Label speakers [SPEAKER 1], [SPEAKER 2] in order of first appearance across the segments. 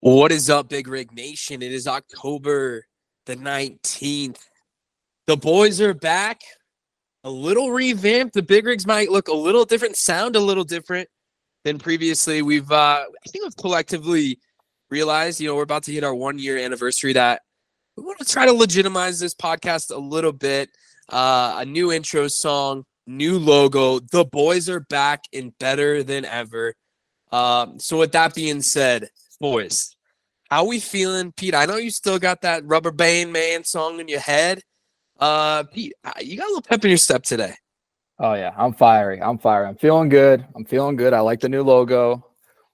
[SPEAKER 1] What is up, Big Rig Nation? It is October the 19th. The boys are back. A little revamped. The Big Rigs might look a little different, sound a little different than previously. We've, uh, I think we've collectively realized, you know, we're about to hit our one year anniversary that we want to try to legitimize this podcast a little bit. Uh, a new intro song, new logo. The boys are back and better than ever. Um, so, with that being said, boys, how we feeling, Pete? I know you still got that Rubber Band Man song in your head. Uh, Pete, uh, you got a little pep in your step today.
[SPEAKER 2] Oh yeah, I'm fiery. I'm fiery. I'm feeling good. I'm feeling good. I like the new logo.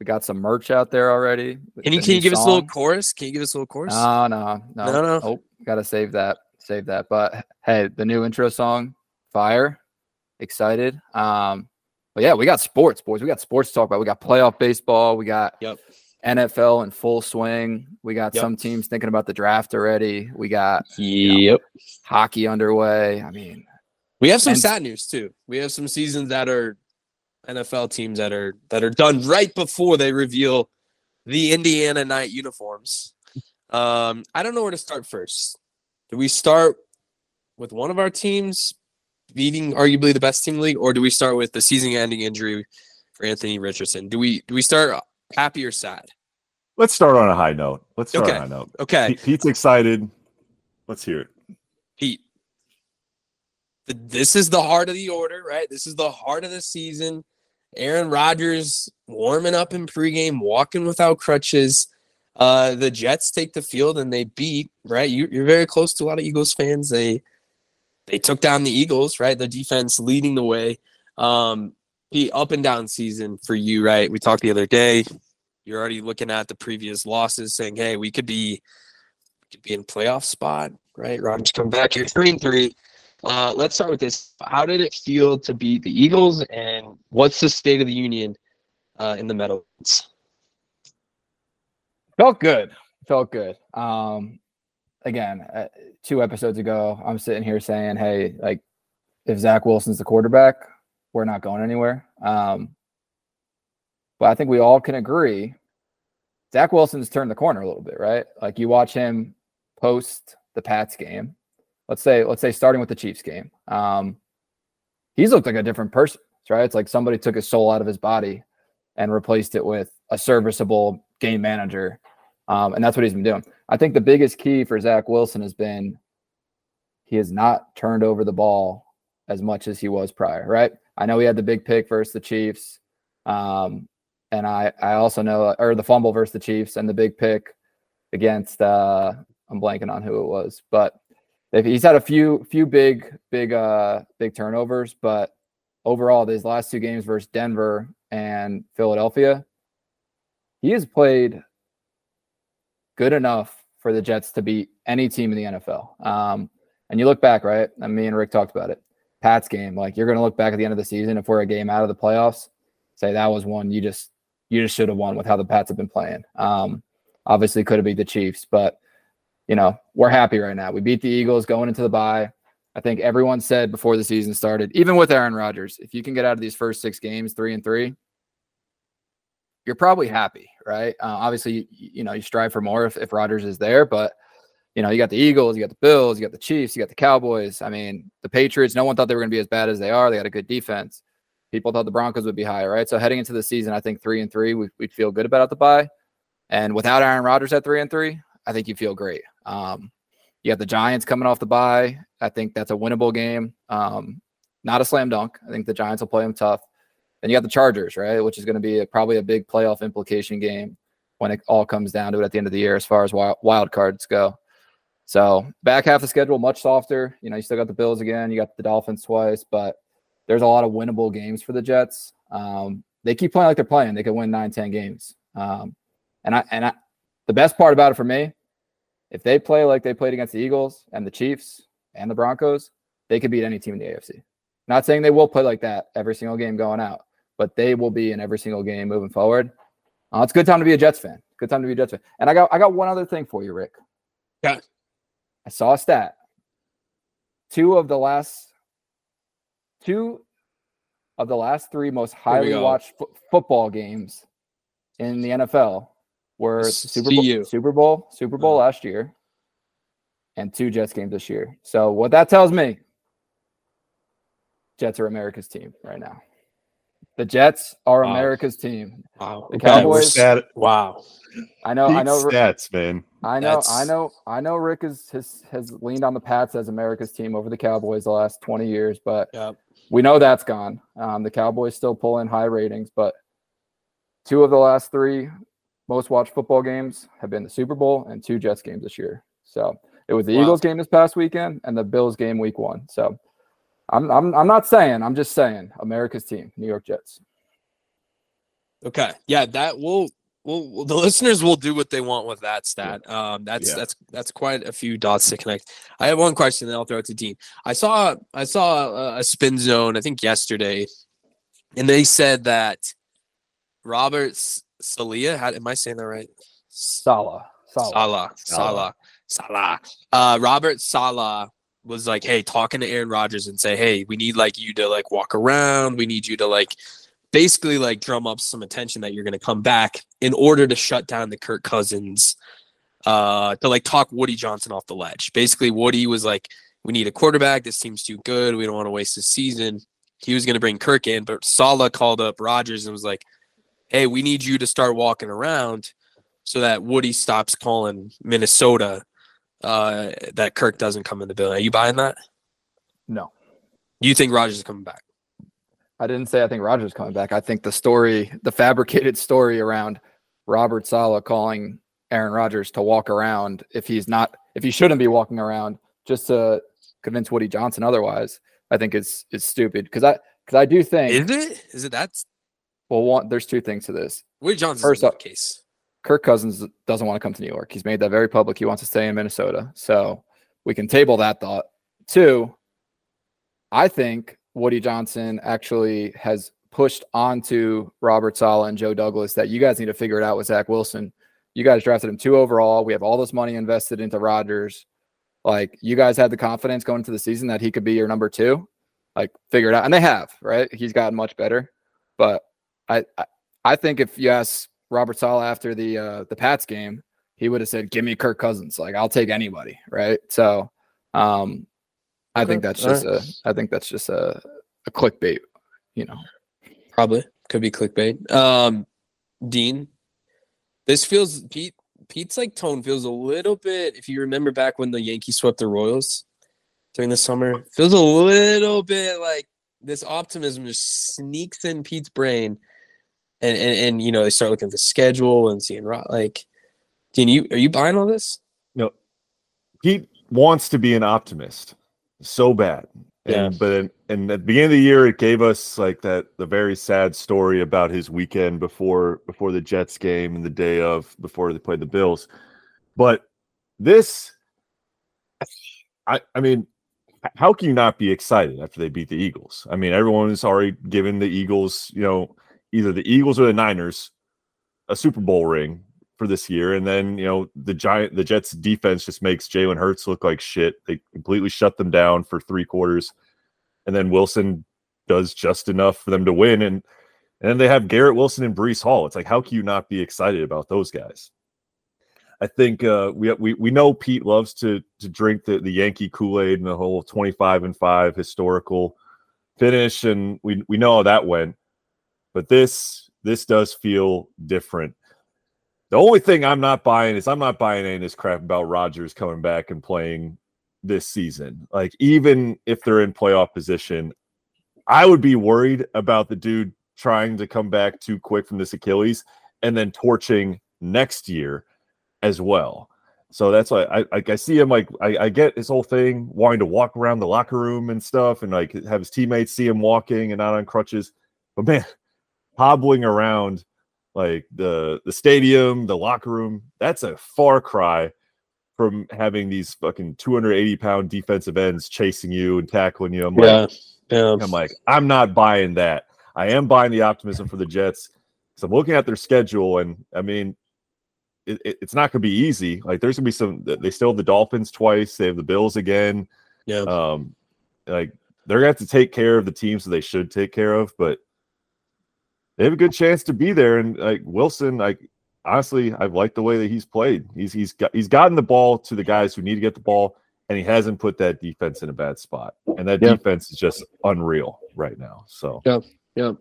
[SPEAKER 2] We got some merch out there already.
[SPEAKER 1] Can you can you
[SPEAKER 2] new
[SPEAKER 1] give us a little chorus? Can you give us a little chorus?
[SPEAKER 2] No, no, no,
[SPEAKER 1] No, no.
[SPEAKER 2] Oh, gotta save that. Save that. But hey, the new intro song, fire. Excited. Um, but yeah, we got sports, boys. We got sports to talk about. We got playoff baseball. We got
[SPEAKER 1] Yep.
[SPEAKER 2] NFL in full swing. We got
[SPEAKER 1] Yep.
[SPEAKER 2] some teams thinking about the draft already. We got
[SPEAKER 1] Yep.
[SPEAKER 2] hockey underway. I mean,
[SPEAKER 1] We have some
[SPEAKER 2] And-
[SPEAKER 1] sad news too. We have some seasons that are NFL teams that are that are done right before they reveal the Indiana night uniforms. Um, I don't know where to start first. Do we start with one of our teams beating arguably the best team in the league, or do we start with the season-ending injury for Anthony Richardson? Do we do we start happy or sad?
[SPEAKER 3] Let's start on a high note. Let's start
[SPEAKER 1] Okay.
[SPEAKER 3] on a high note.
[SPEAKER 1] Okay,
[SPEAKER 3] Pete's excited. Let's hear it.
[SPEAKER 1] Pete. th- This is the heart of the order, right? This is the heart of the season. Aaron Rodgers warming up in pregame, walking without crutches. Uh, the Jets take the field and they beat, right? You, you're very close to a lot of Eagles fans. They they took down the Eagles, right? The defense leading the way. Um, the up and down season for you, right? We talked the other day. You're already looking at the previous losses, saying, "Hey, we could be, we could be in playoff spot, right?" Rodgers come back. You're three and three. Uh, let's start with this. How did it feel to beat the Eagles, and what's the state of the union uh, in the Meadowlands?
[SPEAKER 2] Felt good. Felt good. Um, again, uh, two episodes ago, I'm sitting here saying, "Hey, like, if Zach Wilson's the quarterback, we're not going anywhere." Um, but I think we all can agree, Zach Wilson's turned the corner a little bit, right? Like, you watch him post the Pats game. Let's say, let's say, starting with the Chiefs game, um, he's looked like a different person, right? It's like somebody took his soul out of his body and replaced it with a serviceable game manager. Um, and that's what he's been doing. I think the biggest key for Zach Wilson has been he has not turned over the ball as much as he was prior, right? I know he had the big pick versus the Chiefs. Um, and I, I also know, or the fumble versus the Chiefs and the big pick against, uh, I'm blanking on who it was, but he's had a few, few big, big, uh, big turnovers, but overall, these last two games versus Denver and Philadelphia, he has played good enough for the Jets to beat any team in the NFL. Um, and you look back, right? And me and Rick talked about it. Pat's game, like you're going to look back at the end of the season if we're a game out of the playoffs, say that was one you just you just should have won with how the Pats have been playing. Um, obviously, could have beat the Chiefs, but you know we're happy right now. We beat the Eagles going into the bye. I think everyone said before the season started, even with Aaron Rodgers, if you can get out of these first six games three and three, you're probably happy, right? Uh, obviously, you, you know you strive for more if, if Rodgers is there, but you know you got the Eagles, you got the Bills, you got the Chiefs, you got the Cowboys. I mean, the Patriots. No one thought they were going to be as bad as they are. They got a good defense. People thought the Broncos would be higher, right? So heading into the season, I think three and three, we, we'd feel good about the buy. And without Aaron Rodgers at three and three, I think you feel great. Um, you got the Giants coming off the bye. I think that's a winnable game. Um, not a slam dunk. I think the Giants will play them tough. And you got the Chargers, right, which is going to be a, probably a big playoff implication game when it all comes down to it at the end of the year as far as wild, wild cards go. So back half the schedule much softer. You know, you still got the Bills again, you got the Dolphins twice, but there's a lot of winnable games for the Jets. Um, they keep playing like they're playing. They could win nine, 10 games. Um, and I and I, the best part about it for me if they play like they played against the Eagles and the Chiefs and the Broncos, they could beat any team in the AFC. Not saying they will play like that every single game going out, but they will be in every single game moving forward. Uh, it's a good time to be a Jets fan. Good time to be a Jets fan. And I got I got one other thing for you, Rick.
[SPEAKER 1] Yeah.
[SPEAKER 2] I saw a stat. Two of the last two of the last three most highly watched fo- football games in the NFL were
[SPEAKER 1] S-
[SPEAKER 2] Super Bowl,
[SPEAKER 1] you.
[SPEAKER 2] Super Bowl, Super Bowl
[SPEAKER 1] Oh.
[SPEAKER 2] last year, and two Jets games this year. So what that tells me, Jets are America's team right now. The Jets are
[SPEAKER 1] Wow.
[SPEAKER 2] America's team.
[SPEAKER 1] Wow.
[SPEAKER 2] The Cowboys-
[SPEAKER 3] Stat,
[SPEAKER 1] Wow.
[SPEAKER 2] I know, I know,
[SPEAKER 3] stats, man.
[SPEAKER 2] I know, I know, I know. Rick is, has has leaned on the Pats as America's team over the Cowboys the last twenty years, but
[SPEAKER 1] Yep.
[SPEAKER 2] We know that's gone. Um, the Cowboys still pull in high ratings, but two of the last three most watched football games have been the Super Bowl and two Jets games this year. So it was the
[SPEAKER 1] Wow.
[SPEAKER 2] Eagles game this past weekend and the Bills game week one. So I'm I'm I'm not saying, I'm just saying America's team, New York Jets.
[SPEAKER 1] Okay. Yeah, that will will- the listeners will do what they want with that stat. Um that's
[SPEAKER 3] Yeah.
[SPEAKER 1] that's that's quite a few dots to connect. I have one question then I'll throw it to Dean. I saw I saw a, a spin zone I think yesterday and they said that Robert Salia, how am I saying that right?
[SPEAKER 2] Salah. Salah.
[SPEAKER 1] Salah, Salah, Salah. Uh, Robert Salah was like, "Hey, talking to Aaron Rodgers and say, hey, we need like you to like walk around. We need you to like basically like drum up some attention that you're going to come back in order to shut down the Kirk Cousins, uh, to like talk Woody Johnson off the ledge. Basically, Woody was like, we need a quarterback. This team's too good. We don't want to waste the season. He was going to bring Kirk in, but Salah called up Rodgers and was like, hey, we need you to start walking around so that Woody stops calling Minnesota uh, that Kirk doesn't come in the building. Are you buying that?
[SPEAKER 2] No.
[SPEAKER 1] You think Rodgers is coming back?
[SPEAKER 2] I didn't say I think Rodgers coming back. I think the story, the fabricated story around Robert Salah calling Aaron Rodgers to walk around if he's not, if he shouldn't be walking around, just to convince Woody Johnson otherwise, I think is is stupid. Because I because I do think
[SPEAKER 1] Is it? Is it that's
[SPEAKER 2] well, one there's two things to this.
[SPEAKER 1] Woody Johnson's
[SPEAKER 2] First up-
[SPEAKER 1] case?
[SPEAKER 2] Kirk Cousins doesn't want to come to New York. He's made that very public. He wants to stay in Minnesota. So we can table that thought. Two, I think Woody Johnson actually has pushed onto Robert Salah and Joe Douglas that you guys need to figure it out with Zach Wilson. You guys drafted him two overall. We have all this money invested into Rodgers. Like you guys had the confidence going into the season that he could be your number two. Like figure it out, and they have. Right? He's gotten much better. But I, I, I think if you ask Robert Salah after the uh, the Pats game, he would have said, "Give me Kirk Cousins. Like I'll take anybody." Right? So, um, I think that's
[SPEAKER 1] all
[SPEAKER 2] just a I think that's just a a clickbait. You know,
[SPEAKER 1] Probably could be clickbait. Um, Dean, this feels Pete. Pete's like tone feels a little bit. If you remember back when the Yankees swept the Royals during the summer, feels a little bit like this optimism just sneaks in Pete's brain, and and, and you know they start looking at the schedule and seeing ro- like, Dean, you are you buying all this?
[SPEAKER 3] No, Pete wants to be an optimist so bad.
[SPEAKER 1] Yeah.
[SPEAKER 3] And, but in, and at the beginning of the year, it gave us like that the very sad story about his weekend before before the Jets game and the day of before they played the Bills. But this, I I mean, how can you not be excited after they beat the Eagles? I mean, everyone has already given the Eagles, you know, either the Eagles or the Niners a Super Bowl ring for this year. And then, you know, the giant the Jets defense just makes Jalen Hurts look like shit. They completely shut them down for three quarters. And then Wilson does just enough for them to win. And and then they have Garrett Wilson and Breece Hall. It's like, how can you not be excited about those guys? I think uh, we we we know Pete loves to to drink the, the Yankee Kool-Aid and the whole 25 and 5 historical finish, and we we know how that went. But this this does feel different. The only thing I'm not buying is I'm not buying any of this crap about Rodgers coming back and playing this season. Like even if they're in playoff position, I would be worried about the dude trying to come back too quick from this Achilles and then torching next year as well. So that's why I I, I see him like I, I get his whole thing wanting to walk around the locker room and stuff and like have his teammates see him walking and not on crutches. But man, hobbling around like the the stadium, the locker room, that's a far cry from having these fucking 280 pound defensive ends chasing you and tackling you. I'm like,
[SPEAKER 1] yeah.
[SPEAKER 3] I'm like, I'm not buying that. I am buying the optimism for the Jets. So I'm looking at their schedule, and I mean, it, it- it's not going to be easy. Like, there's going to be some. They still have the Dolphins twice. They have the Bills again.
[SPEAKER 1] Yeah.
[SPEAKER 3] Um, like they're going to have to take care of the teams that they should take care of, but they have a good chance to be there. And like Wilson, like honestly, I've liked the way that he's played. He's he's got he's gotten the ball to the guys who need to get the ball, and he hasn't put that defense in a bad spot. And that
[SPEAKER 1] Yeah.
[SPEAKER 3] defense is just unreal right now. So
[SPEAKER 1] yeah. yeah.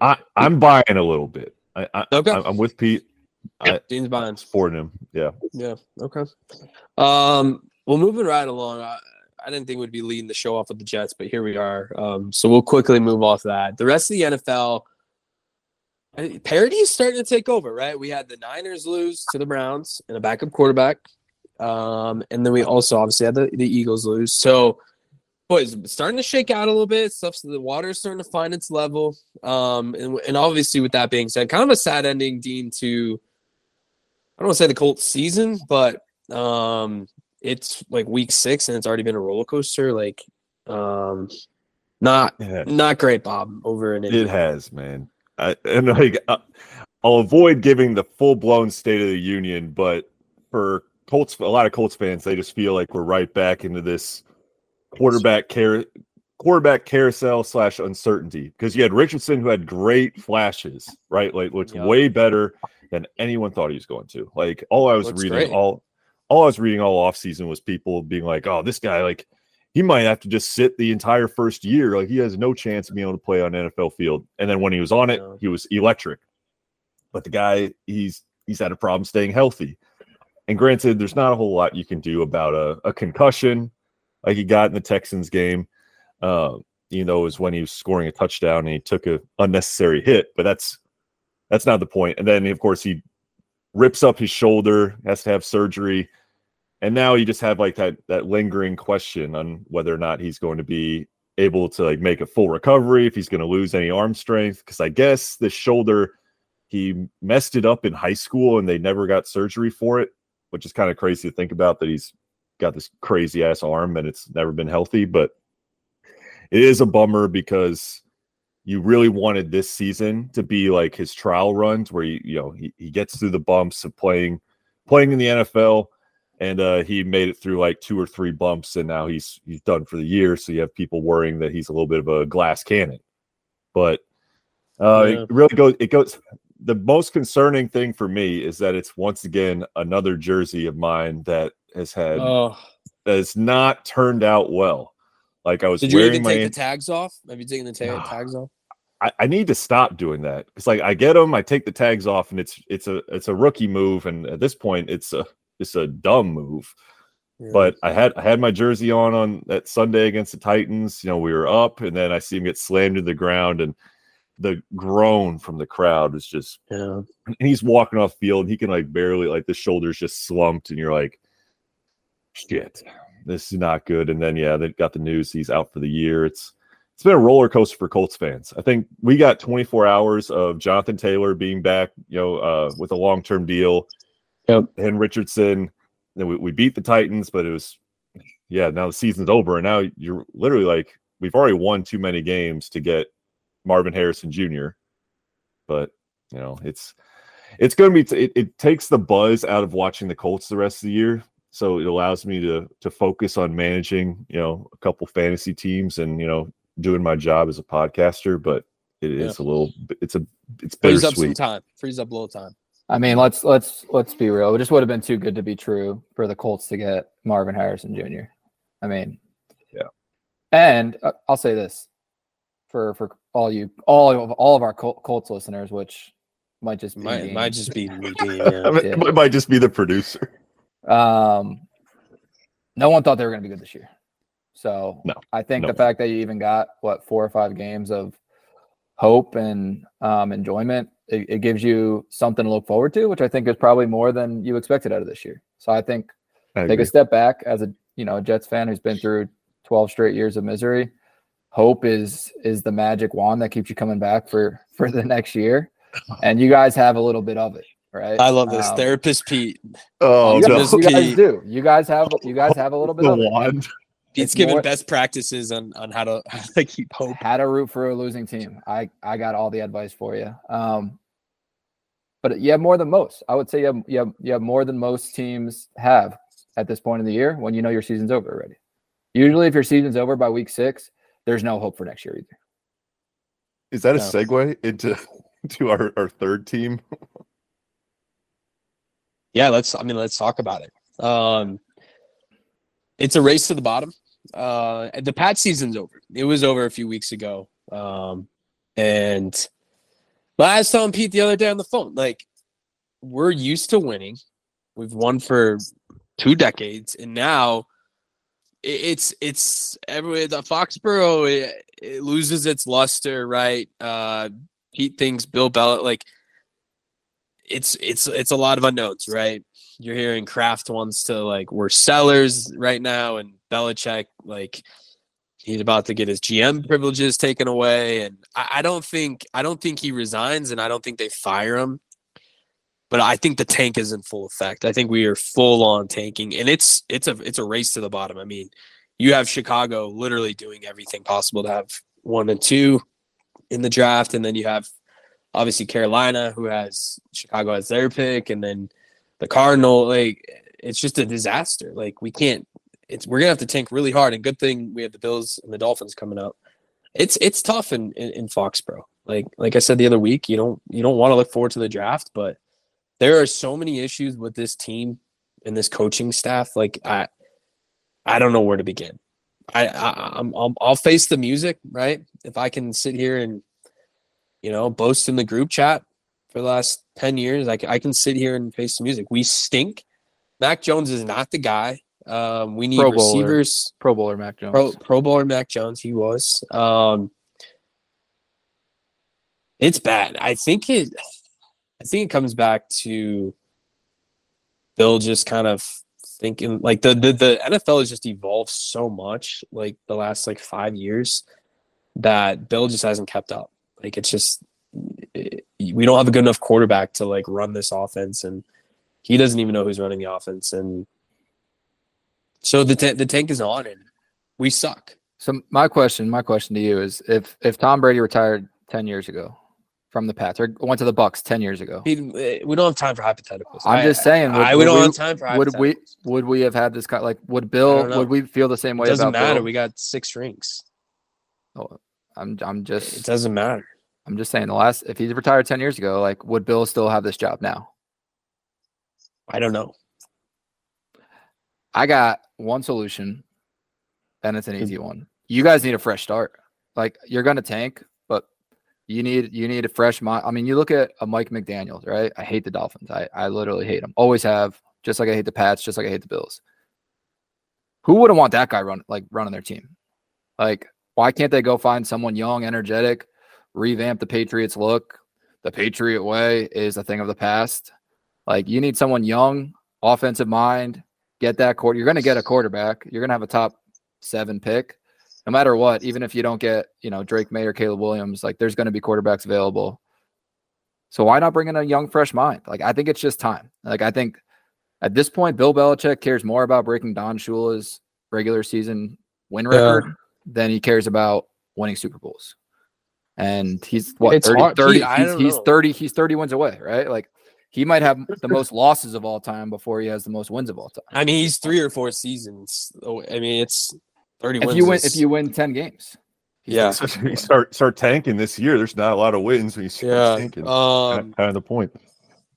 [SPEAKER 3] I I'm buying a little bit. I, I
[SPEAKER 1] Okay.
[SPEAKER 3] I'm I'm with Pete. I,
[SPEAKER 1] Dean's buying.
[SPEAKER 3] Supporting him. Yeah.
[SPEAKER 1] Yeah. Okay. Um. Well, moving right along. I, I didn't think we'd be leading the show off with the Jets, but here we are. Um. So we'll quickly move off that. The rest of the NFL. I- Parity is starting to take over, right? We had the Niners lose to the Browns and a backup quarterback, um, and then we also obviously had the, the Eagles lose. So, boys, it's starting to shake out a little bit. Stuff, the water's starting to find its level. Um, and, and obviously, with that being said, kind of a sad ending, Dean, to I don't want to say the Colts season, but um, it's like week six and it's already been a roller coaster. Like, um, not not great, Bob, over in
[SPEAKER 3] It has, man. I, and like, uh, I'll avoid giving the full blown State of the Union, but for Colts, a lot of Colts fans, they just feel like we're right back into this quarterback care, quarterback carousel slash uncertainty because you had Richardson who had great flashes, right? Like looked
[SPEAKER 1] Yup.
[SPEAKER 3] way better than anyone thought he was going to. Like all I was
[SPEAKER 1] Looks
[SPEAKER 3] reading,
[SPEAKER 1] great.
[SPEAKER 3] all all I was reading all off season was people being like, "Oh, this guy like." He might have to just sit the entire first year. Like he has no chance of being able to play on an NFL field. And then when he was on it, he was electric. But the guy, he's he's had a problem staying healthy. And granted, there's not a whole lot you can do about a, a concussion like he got in the Texans game. Uh, you know, it was when he was scoring a touchdown and he took a unnecessary hit. But that's that's not the point. And then of course he rips up his shoulder, has to have surgery and now you just have like that that lingering question on whether or not he's going to be able to like make a full recovery if he's going to lose any arm strength because i guess the shoulder he messed it up in high school and they never got surgery for it which is kind of crazy to think about that he's got this crazy ass arm and it's never been healthy but it is a bummer because you really wanted this season to be like his trial runs where he, you know he, he gets through the bumps of playing playing in the nfl and uh, he made it through like two or three bumps, and now he's he's done for the year. So you have people worrying that he's a little bit of a glass cannon. But uh,
[SPEAKER 1] Yeah.
[SPEAKER 3] it really goes. It goes. The most concerning thing for me is that it's once again another jersey of mine that has had
[SPEAKER 1] Oh,
[SPEAKER 3] that has not turned out well. Like I was
[SPEAKER 1] did you even
[SPEAKER 3] my.
[SPEAKER 1] take the tags off? Have you taken the ta- tags off?
[SPEAKER 3] I, I need to stop doing that. It's like I get them, I take the tags off, and it's it's a it's a rookie move, and at this point, it's a it's a dumb move.
[SPEAKER 1] Yeah.
[SPEAKER 3] But I had I had my jersey on on that Sunday against the Titans. You know, we were up, and then I see him get slammed to the ground, and the groan from the crowd is just.
[SPEAKER 1] yeah,
[SPEAKER 3] And he's walking off field, he can like barely like the shoulders just slumped, and you're like, shit, this is not good. And then yeah, they got the news he's out for the year. It's it's been a roller coaster for Colts fans. I think we got 24 hours of Jonathan Taylor being back, you know, uh, with a long term deal.
[SPEAKER 1] Yep.
[SPEAKER 3] And Richardson. Then we, we beat the Titans, but it was yeah. Now the season's over, and now you're literally like we've already won too many games to get Marvin Harrison Jr. But you know it's it's going to be it, it takes the buzz out of watching the Colts the rest of the year. So it allows me to to focus on managing you know a couple fantasy teams and you know doing my job as a podcaster. But it is a little it's a it's
[SPEAKER 1] frees up some time. Frees up a little time.
[SPEAKER 2] I mean, let's let's let's be real. It just would have been too good to be true for the Colts to get Marvin Harrison Jr. I mean,
[SPEAKER 3] Yeah.
[SPEAKER 2] And uh, I'll say this for for all you all of all of our Colts listeners, which might just be
[SPEAKER 1] Might might just be me. Yeah.
[SPEAKER 2] Yeah.
[SPEAKER 3] It might just be the producer.
[SPEAKER 2] Um, no one thought they were going to be good this year. So
[SPEAKER 3] No,
[SPEAKER 2] I think
[SPEAKER 3] no
[SPEAKER 2] the
[SPEAKER 3] one.
[SPEAKER 2] fact that you even got what four or five games of hope and um, enjoyment, it, it gives you something to look forward to, which I think is probably more than you expected out of this year. So I think
[SPEAKER 3] I
[SPEAKER 2] take a step back as a you know a Jets fan who's been through 12 straight years of misery. Hope is is the magic wand that keeps you coming back for for the next year, and you guys have a little bit of it. right?
[SPEAKER 1] I love this
[SPEAKER 2] Um,
[SPEAKER 1] therapist Pete.
[SPEAKER 3] Oh
[SPEAKER 2] you,
[SPEAKER 3] no,
[SPEAKER 2] guys, you guys do. You guys have you guys have a little bit
[SPEAKER 3] the
[SPEAKER 2] of it.
[SPEAKER 3] wand.
[SPEAKER 1] Pete's
[SPEAKER 2] It's
[SPEAKER 1] given
[SPEAKER 2] more-
[SPEAKER 1] best practices on on how to, how to keep hope.
[SPEAKER 2] How to root for a losing team. I I got all the advice for you. Um, but you have more than most. I would say you have, you have you have more than most teams have at this point in the year when you know your season's over already. Usually, if your season's over by week six, there's no hope for next year either.
[SPEAKER 3] Is that a segue into to our, our third team?
[SPEAKER 1] Yeah, let's. I mean, let's talk about it. Um, it's a race to the bottom. Uh, the Pat season's over. It was over a few weeks ago. Um, and but I was telling Pete the other day on the phone, like we're used to winning. We've won for two decades, and now it's it's every the Foxborough it, it loses its luster, right? Uh, Pete thinks Bill Bell like it's it's it's a lot of unknowns, right? You're hearing Kraft wants to like we're sellers right now, and Belichick like he's about to get his GM privileges taken away, and I, I don't think I don't think he resigns, and I don't think they fire him. But I think the tank is in full effect. I think we are full on tanking, and it's it's a it's a race to the bottom. I mean, you have Chicago literally doing everything possible to have one and two in the draft, and then you have obviously Carolina, who has Chicago as their pick, and then the Cardinal. Like it's just a disaster. Like we can't. It's we're gonna have to tank really hard. And good thing we have the Bills and the Dolphins coming up. It's it's tough in in, in Foxborough. Like like I said the other week, you don't you don't want to look forward to the draft, but there are so many issues with this team and this coaching staff. Like I I don't know where to begin. I, I I'm I'll, I'll face the music, right? If I can sit here and you know, boast in the group chat for the last 10 years. I, ca- I can sit here and face the music. We stink. Mac Jones is not the guy. Um, we need
[SPEAKER 2] Pro Bowler.
[SPEAKER 1] receivers.
[SPEAKER 2] Pro Bowler Mac Jones.
[SPEAKER 1] Pro, Pro Bowler Mac Jones, he was. Um, it's bad. I think it. I think it comes back to Bill just kind of thinking like the the, the NFL has just evolved so much like the last like five years that Bill just hasn't kept up. Like it's just it- we don't have a good enough quarterback to like run this offense, and he doesn't even know who's running the offense, and so the ta- the tank is on, and we suck.
[SPEAKER 2] So my question, my question to you is if if Tom Brady retired 10 years ago from the Pats or went to the Bucks 10 years ago,
[SPEAKER 1] We, eh, we don't have time for hypotheticals.
[SPEAKER 2] I'm
[SPEAKER 1] I-
[SPEAKER 2] just saying, would-
[SPEAKER 1] I, we don't
[SPEAKER 2] we-
[SPEAKER 1] have time for
[SPEAKER 2] would we would we have had this kind like would Bill would we feel the same way
[SPEAKER 1] It doesn't matter.
[SPEAKER 2] Bill?
[SPEAKER 1] We got six rings.
[SPEAKER 2] Oh, I'm
[SPEAKER 1] I'm
[SPEAKER 2] just.
[SPEAKER 1] It doesn't matter.
[SPEAKER 2] I'm just saying the last if he retired 10 years ago, like would Bill still have this job now?
[SPEAKER 1] I don't know.
[SPEAKER 2] I got one solution, and it's an easy one. You guys need a fresh start. Like you're gonna tank, but you need you need a fresh mind. I mean, you look at a Mike McDaniels, right? I hate the Dolphins. I I literally hate them. Always have. Just like I hate the Pats. Just like I hate the Bills. Who wouldn't want that guy run like running their team? Like, why can't they go find someone young, energetic, revamp the Patriots look? The Patriot way is a thing of the past. Like, you need someone young, offensive mind, get that quarter. You're going to get a quarterback. You're going to have a top seven pick, no matter what. Even if you don't get, you know, Drake Maye or Caleb Williams, like there's going to be quarterbacks available. So why not bring in a young, fresh mind? Like I think it's just time. Like I think at this point, Bill Belichick cares more about breaking Don Shula's regular season win
[SPEAKER 1] Yeah.
[SPEAKER 2] record than he cares about winning Super Bowls. And he's what
[SPEAKER 1] It's
[SPEAKER 2] 30,
[SPEAKER 1] hard,
[SPEAKER 2] 30
[SPEAKER 1] Pete, I
[SPEAKER 2] he's, he's 30 he's 30 wins away, right? Like he might have the most losses of all time before he has the most wins of all time.
[SPEAKER 1] I mean, he's three or four seasons. I mean, it's thirty.
[SPEAKER 2] If
[SPEAKER 1] wins
[SPEAKER 2] you win
[SPEAKER 1] is-
[SPEAKER 2] if you win 10 games.
[SPEAKER 1] Yeah.
[SPEAKER 2] 30
[SPEAKER 3] you start start tanking this year. There's not a lot of wins when you start
[SPEAKER 1] yeah,
[SPEAKER 3] tanking.
[SPEAKER 1] um,
[SPEAKER 3] kind of the point.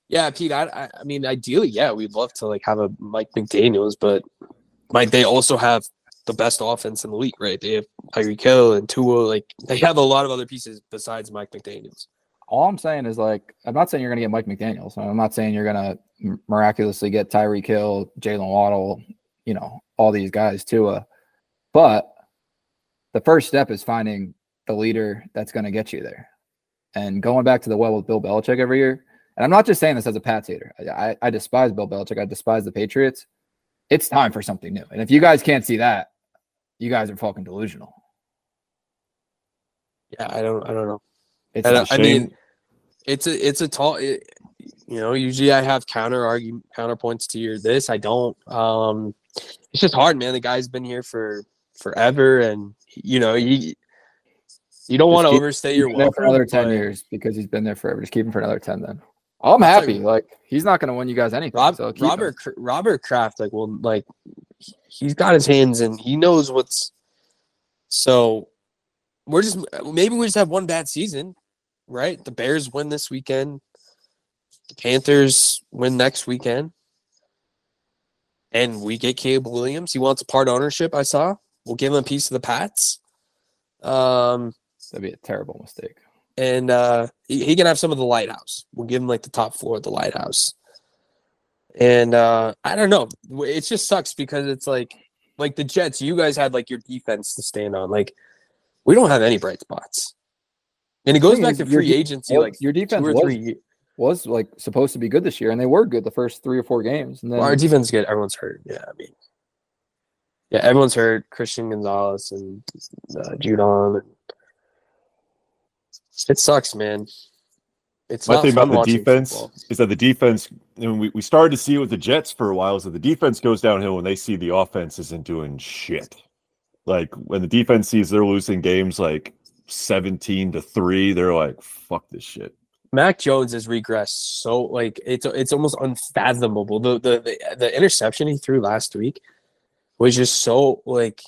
[SPEAKER 1] yeah, Pete. I, I, I mean, ideally, yeah, we'd love to like have a Mike McDaniel's, but Mike, they also have the best offense in the league, right? They have Tyreek Hill and Tua. Like they have a lot of other pieces besides Mike McDaniel's.
[SPEAKER 2] All I'm saying is like I'm not saying you're gonna get Mike McDaniels. I'm not saying you're gonna miraculously get Tyreek Hill, Jalen Waddle, you know, all these guys too. But the first step is finding the leader that's gonna get you there. And going back to the well with Bill Belichick every year, and I'm not just saying this as a Pats hater. I, I, I despise Bill Belichick. I despise the Patriots. It's time for something new. And if you guys can't see that, you guys are fucking delusional.
[SPEAKER 1] Yeah, I don't, I don't know.
[SPEAKER 2] It's
[SPEAKER 1] I,
[SPEAKER 2] not-
[SPEAKER 1] I mean, it's a it's a tall. It, you know, usually I have counter argument counterpoints to your this. I don't. Um, it's just hard, man. The guy's been here for forever, and you know, you you don't want to overstay your
[SPEAKER 2] there for another 10 years because he's been there forever. Just keep him for another 10 then. I'm happy.
[SPEAKER 1] you-
[SPEAKER 2] Like he's not going to win you guys anything.
[SPEAKER 1] Rob,
[SPEAKER 2] so keep him.
[SPEAKER 1] Robert Robert Kraft, like, well, like he's got his hands and he knows what's. So, we're just maybe we just have one bad season, right? The Bears win this weekend. The Panthers win next weekend. And we get Caleb Williams. He wants a part ownership. I saw. We'll give him a piece of the Pats. Um,
[SPEAKER 2] That'd be a terrible mistake.
[SPEAKER 1] and uh, he, he can have some of the lighthouse. We'll give him like the top floor of the lighthouse. And uh, I don't know. It just sucks because it's like, like the Jets. You guys had like your defense to stand on. Like we don't have any bright spots. And it goes back
[SPEAKER 2] is,
[SPEAKER 1] to free
[SPEAKER 2] de-
[SPEAKER 1] agency,
[SPEAKER 2] Well,
[SPEAKER 1] like
[SPEAKER 2] your defense was,
[SPEAKER 1] three.
[SPEAKER 2] was like supposed to be good this year, and they were good the first three or four games. And then
[SPEAKER 1] Well, our defense is good. Everyone's hurt. Yeah, I mean, yeah, everyone's hurt. Christian Gonzalez and uh, Judon. It sucks, man. It's
[SPEAKER 3] My
[SPEAKER 1] not
[SPEAKER 3] thing about the defense
[SPEAKER 1] football.
[SPEAKER 3] is that the defense, and we, we started to see it with the Jets for a while, is that the defense goes downhill when they see the offense isn't doing shit. Like when the defense sees they're losing games like 17 to 3, they're like, fuck this shit.
[SPEAKER 1] Mac Jones has regressed so like it's it's almost unfathomable. The the the, the interception he threw last week was just so like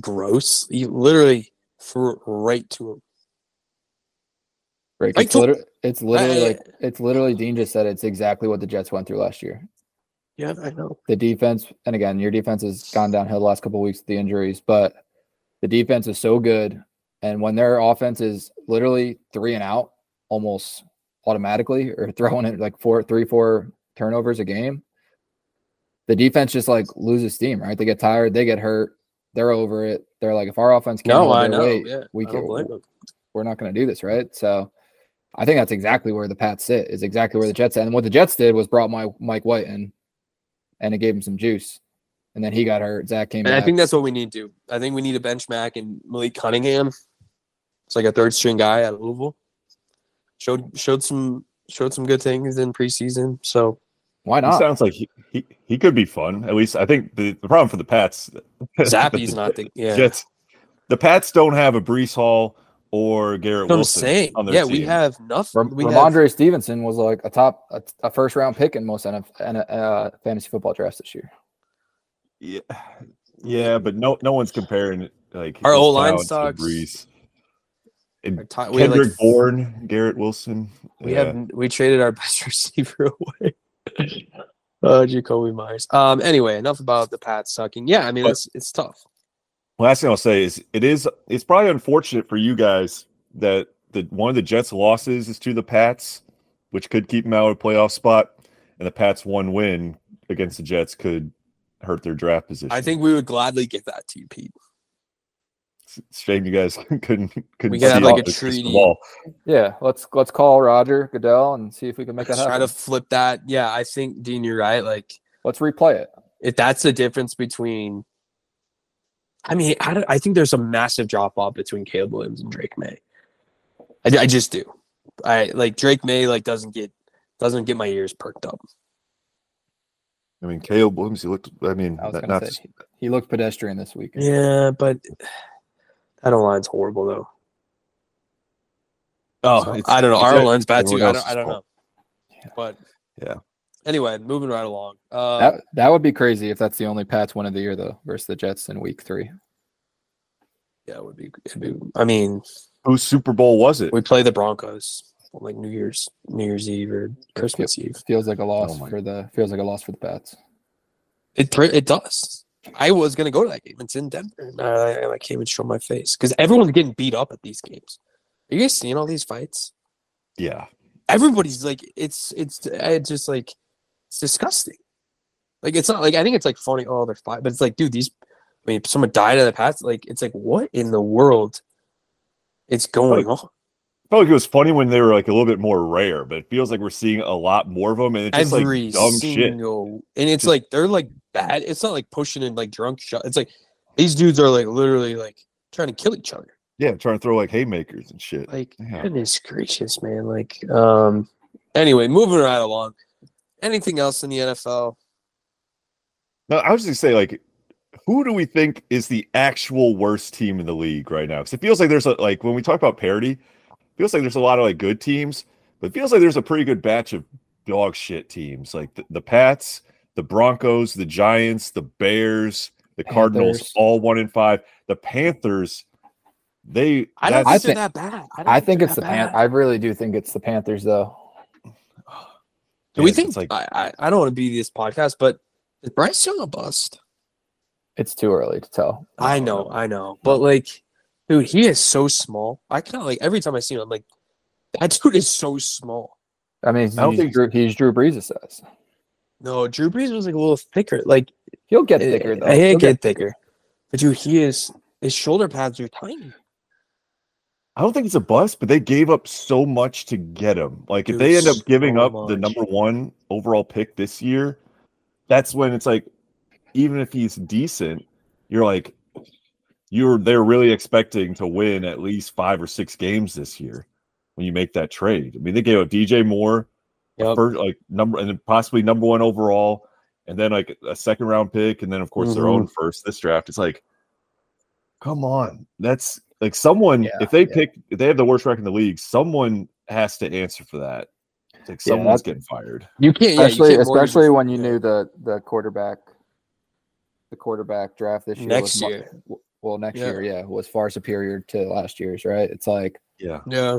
[SPEAKER 1] gross. He literally threw it right to him.
[SPEAKER 2] Right, it's,
[SPEAKER 1] told-
[SPEAKER 2] liter- it's literally
[SPEAKER 1] I-
[SPEAKER 2] like it's literally Dean just said it's exactly what the Jets went through last year.
[SPEAKER 1] Yeah, I know.
[SPEAKER 2] The defense, and again, your defense has gone downhill the last couple of weeks with the injuries, but the defense is so good, and when their offense is literally three and out almost automatically, or throwing it like four, three, four turnovers a game, the defense just like loses steam. Right, they get tired, they get hurt, they're over it. They're like, if our offense can't
[SPEAKER 1] No,
[SPEAKER 2] hold
[SPEAKER 1] I
[SPEAKER 2] their
[SPEAKER 1] know.
[SPEAKER 2] weight,
[SPEAKER 1] yeah,
[SPEAKER 2] we can we're not going to do this, right? So I think that's exactly where the Pats sit. Is exactly where the Jets at. And what the Jets did was brought my Mike White in, and it gave him some juice. And then he got hurt. Zach came in.
[SPEAKER 1] And
[SPEAKER 2] back.
[SPEAKER 1] I think that's what we need to. do. I think we need a bench Mac and Malik Cunningham. It's like a third string guy at of Louisville. Showed showed some showed some good things in preseason. So
[SPEAKER 2] Why
[SPEAKER 3] He
[SPEAKER 2] not?
[SPEAKER 3] sounds like he, he, he could be fun. At least I think the, the problem for the Pats,
[SPEAKER 1] Zappe's not the yeah.
[SPEAKER 3] Jets, the Pats don't have a Breece Hall or Garrett
[SPEAKER 1] That's what I'm
[SPEAKER 3] Wilson.
[SPEAKER 1] saying.
[SPEAKER 3] on their
[SPEAKER 1] Yeah, we have nothing.
[SPEAKER 2] Ram-
[SPEAKER 1] we have
[SPEAKER 2] Stevenson was like a top, a, a first round pick in most NF, N- uh, fantasy football drafts this year.
[SPEAKER 3] Yeah, yeah, but no, no one's comparing like
[SPEAKER 1] Our
[SPEAKER 3] his
[SPEAKER 1] O-line
[SPEAKER 3] talents to
[SPEAKER 1] sucks.
[SPEAKER 3] Breece. And
[SPEAKER 1] our we have,
[SPEAKER 3] Kendrick
[SPEAKER 1] like,
[SPEAKER 3] Bourne, Garrett Wilson.
[SPEAKER 1] We
[SPEAKER 3] yeah.
[SPEAKER 1] have we traded our best receiver away. oh, Jakobi Meyers. Um. Anyway, enough about the Pats sucking. Yeah, I mean
[SPEAKER 3] But-
[SPEAKER 1] it's it's tough.
[SPEAKER 3] Last thing I'll say is it is it's probably unfortunate for you guys that the one of the Jets' losses is to the Pats, which could keep them out of a playoff spot, and the Pats' one win against the Jets could hurt their draft position.
[SPEAKER 1] I think we would gladly give that to you, Pete.
[SPEAKER 3] It's a shame you guys couldn't couldn't
[SPEAKER 1] We could have,
[SPEAKER 3] see
[SPEAKER 1] like,
[SPEAKER 3] off
[SPEAKER 1] a
[SPEAKER 3] the crystal
[SPEAKER 1] treaty.
[SPEAKER 3] ball.
[SPEAKER 2] Yeah, let's let's call Roger Goodell and see if we can make that
[SPEAKER 1] Let's try
[SPEAKER 2] happen.
[SPEAKER 1] to flip that. Yeah, I think Dean, you're right. Like
[SPEAKER 2] Let's replay it.
[SPEAKER 1] if that's the difference between. I mean, I, don't, I think there's a massive drop off between Caleb Williams and Drake Maye. I, I just do. I like Drake Maye like doesn't get doesn't get my ears perked up.
[SPEAKER 3] I mean, Caleb Williams, he looked. I mean,
[SPEAKER 2] I was
[SPEAKER 3] not, not-
[SPEAKER 2] say he, he looked pedestrian this week.
[SPEAKER 1] Yeah, but that O line's horrible though. Oh,
[SPEAKER 3] So
[SPEAKER 1] I don't know.
[SPEAKER 3] it's
[SPEAKER 1] Our
[SPEAKER 3] a-
[SPEAKER 1] O line's bad too. I don't,
[SPEAKER 3] else's
[SPEAKER 1] I don't know.
[SPEAKER 3] fault.
[SPEAKER 1] But
[SPEAKER 3] Yeah.
[SPEAKER 1] Anyway, moving right along. Uh,
[SPEAKER 2] That that would be crazy if that's the only Pats win of the year though versus the Jets in Week Three.
[SPEAKER 1] yeah, it would be, it'd be. I mean,
[SPEAKER 3] whose Super Bowl was it?
[SPEAKER 1] we play the Broncos on, like New Year's, New Year's Eve or Christmas Eve.
[SPEAKER 2] Feels like a loss
[SPEAKER 3] Oh
[SPEAKER 2] for the feels like a loss for the Pats.
[SPEAKER 1] It it does. I was gonna go to that game. It's in Denver. And I, I can't even show my face because everyone's getting beat up at these games. Are you guys seeing all these fights?
[SPEAKER 3] Yeah,
[SPEAKER 1] Everybody's like, it's it's it's just like it's disgusting. Like it's not like I think it's like funny. Oh, they're fight, but it's like, dude, these. I mean, someone died in the past. Like it's like, what in the world? It's going on.
[SPEAKER 3] Felt like it was funny when they were like a little bit more rare, but it feels like we're seeing a lot more of them, and it's just
[SPEAKER 1] Every
[SPEAKER 3] like dumb shit.
[SPEAKER 1] single, and it's
[SPEAKER 3] Just-
[SPEAKER 1] like they're like bad. It's not like pushing in like drunk shot. It's like these dudes are like literally like trying to kill each other.
[SPEAKER 3] Yeah, trying to throw like haymakers and shit.
[SPEAKER 1] Like
[SPEAKER 3] Yeah.
[SPEAKER 1] goodness gracious, man. Like um, Anyway, moving right along. Anything else in the NFL?
[SPEAKER 3] No, I was just gonna say, like, who do we think is the actual worst team in the league right now? Because it feels like there's a like when we talk about parity, it feels like there's a lot of like good teams, but it feels like there's a pretty good batch of dog shit teams, like the, the Pats, the Broncos, the Giants, the Bears, the Cardinals, all one in five. The Panthers, they
[SPEAKER 1] I don't think
[SPEAKER 2] I
[SPEAKER 1] they're that bad. don't
[SPEAKER 2] I think
[SPEAKER 1] they're
[SPEAKER 2] it's the
[SPEAKER 1] that
[SPEAKER 2] Pan. I really do think it's the Panthers, though.
[SPEAKER 1] Do we
[SPEAKER 3] it's
[SPEAKER 1] think
[SPEAKER 3] like
[SPEAKER 1] I, I, I don't want to be this podcast, but is Bryce Young a bust?
[SPEAKER 2] It's too early to tell.
[SPEAKER 1] I know, I know. But like, dude, he is so small. I kind of like every time I see him, I'm like, that dude is so small.
[SPEAKER 2] I mean, he's,
[SPEAKER 3] I don't think-
[SPEAKER 2] Drew, he's Drew Brees' size.
[SPEAKER 1] No, Drew Brees was like a little thicker. Like
[SPEAKER 2] He'll get
[SPEAKER 1] eh,
[SPEAKER 2] thicker though.
[SPEAKER 1] He'll
[SPEAKER 2] He'll
[SPEAKER 1] get thicker. But dude, he is his shoulder pads are tiny.
[SPEAKER 3] I don't think it's a bust, but they gave up so much to get him. Like if they end up giving
[SPEAKER 1] so
[SPEAKER 3] up the number one overall pick this year, that's when it's like, even if he's decent, you're like, you're they're really expecting to win at least five or six games this year when you make that trade. I mean, they gave up DJ Moore,
[SPEAKER 1] Yep.
[SPEAKER 3] first like number and possibly number one overall, and then like a second round pick, and then of course their
[SPEAKER 1] Mhm.
[SPEAKER 3] own first this draft. It's like, come on, that's like someone
[SPEAKER 2] Yeah,
[SPEAKER 3] if they
[SPEAKER 2] yeah.
[SPEAKER 3] pick if they have the worst record in the league, someone has to answer for that. It's like someone's
[SPEAKER 2] that-
[SPEAKER 3] getting fired.
[SPEAKER 1] You can't, yeah, you
[SPEAKER 2] especially
[SPEAKER 1] can't
[SPEAKER 2] especially when you
[SPEAKER 1] yeah.
[SPEAKER 2] knew the the quarterback the quarterback draft this year
[SPEAKER 1] Next
[SPEAKER 2] was
[SPEAKER 1] year.
[SPEAKER 2] W- well next
[SPEAKER 1] Yeah.
[SPEAKER 2] year yeah was far superior to last year's right it's like
[SPEAKER 3] Yeah,
[SPEAKER 1] Yeah,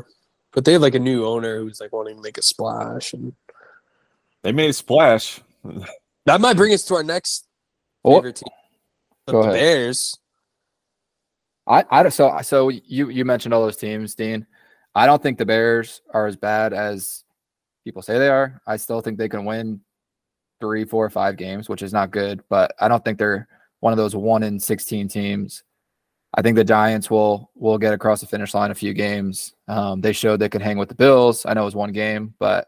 [SPEAKER 1] but they have like a new owner who's like wanting to make a splash, and
[SPEAKER 3] they made a splash.
[SPEAKER 1] that might bring us to our next
[SPEAKER 2] oh,
[SPEAKER 1] favorite team, the,
[SPEAKER 2] Go
[SPEAKER 1] the
[SPEAKER 2] ahead.
[SPEAKER 1] Bears.
[SPEAKER 2] I I don't- so so you you mentioned all those teams Dean I don't think the Bears are as bad as people say they are I still think they can win three four five games which is not good but I don't think they're one of those one in 16 teams I think the Giants will will get across the finish line a few games. Um, they showed they could hang with the Bills. I know it was one game, but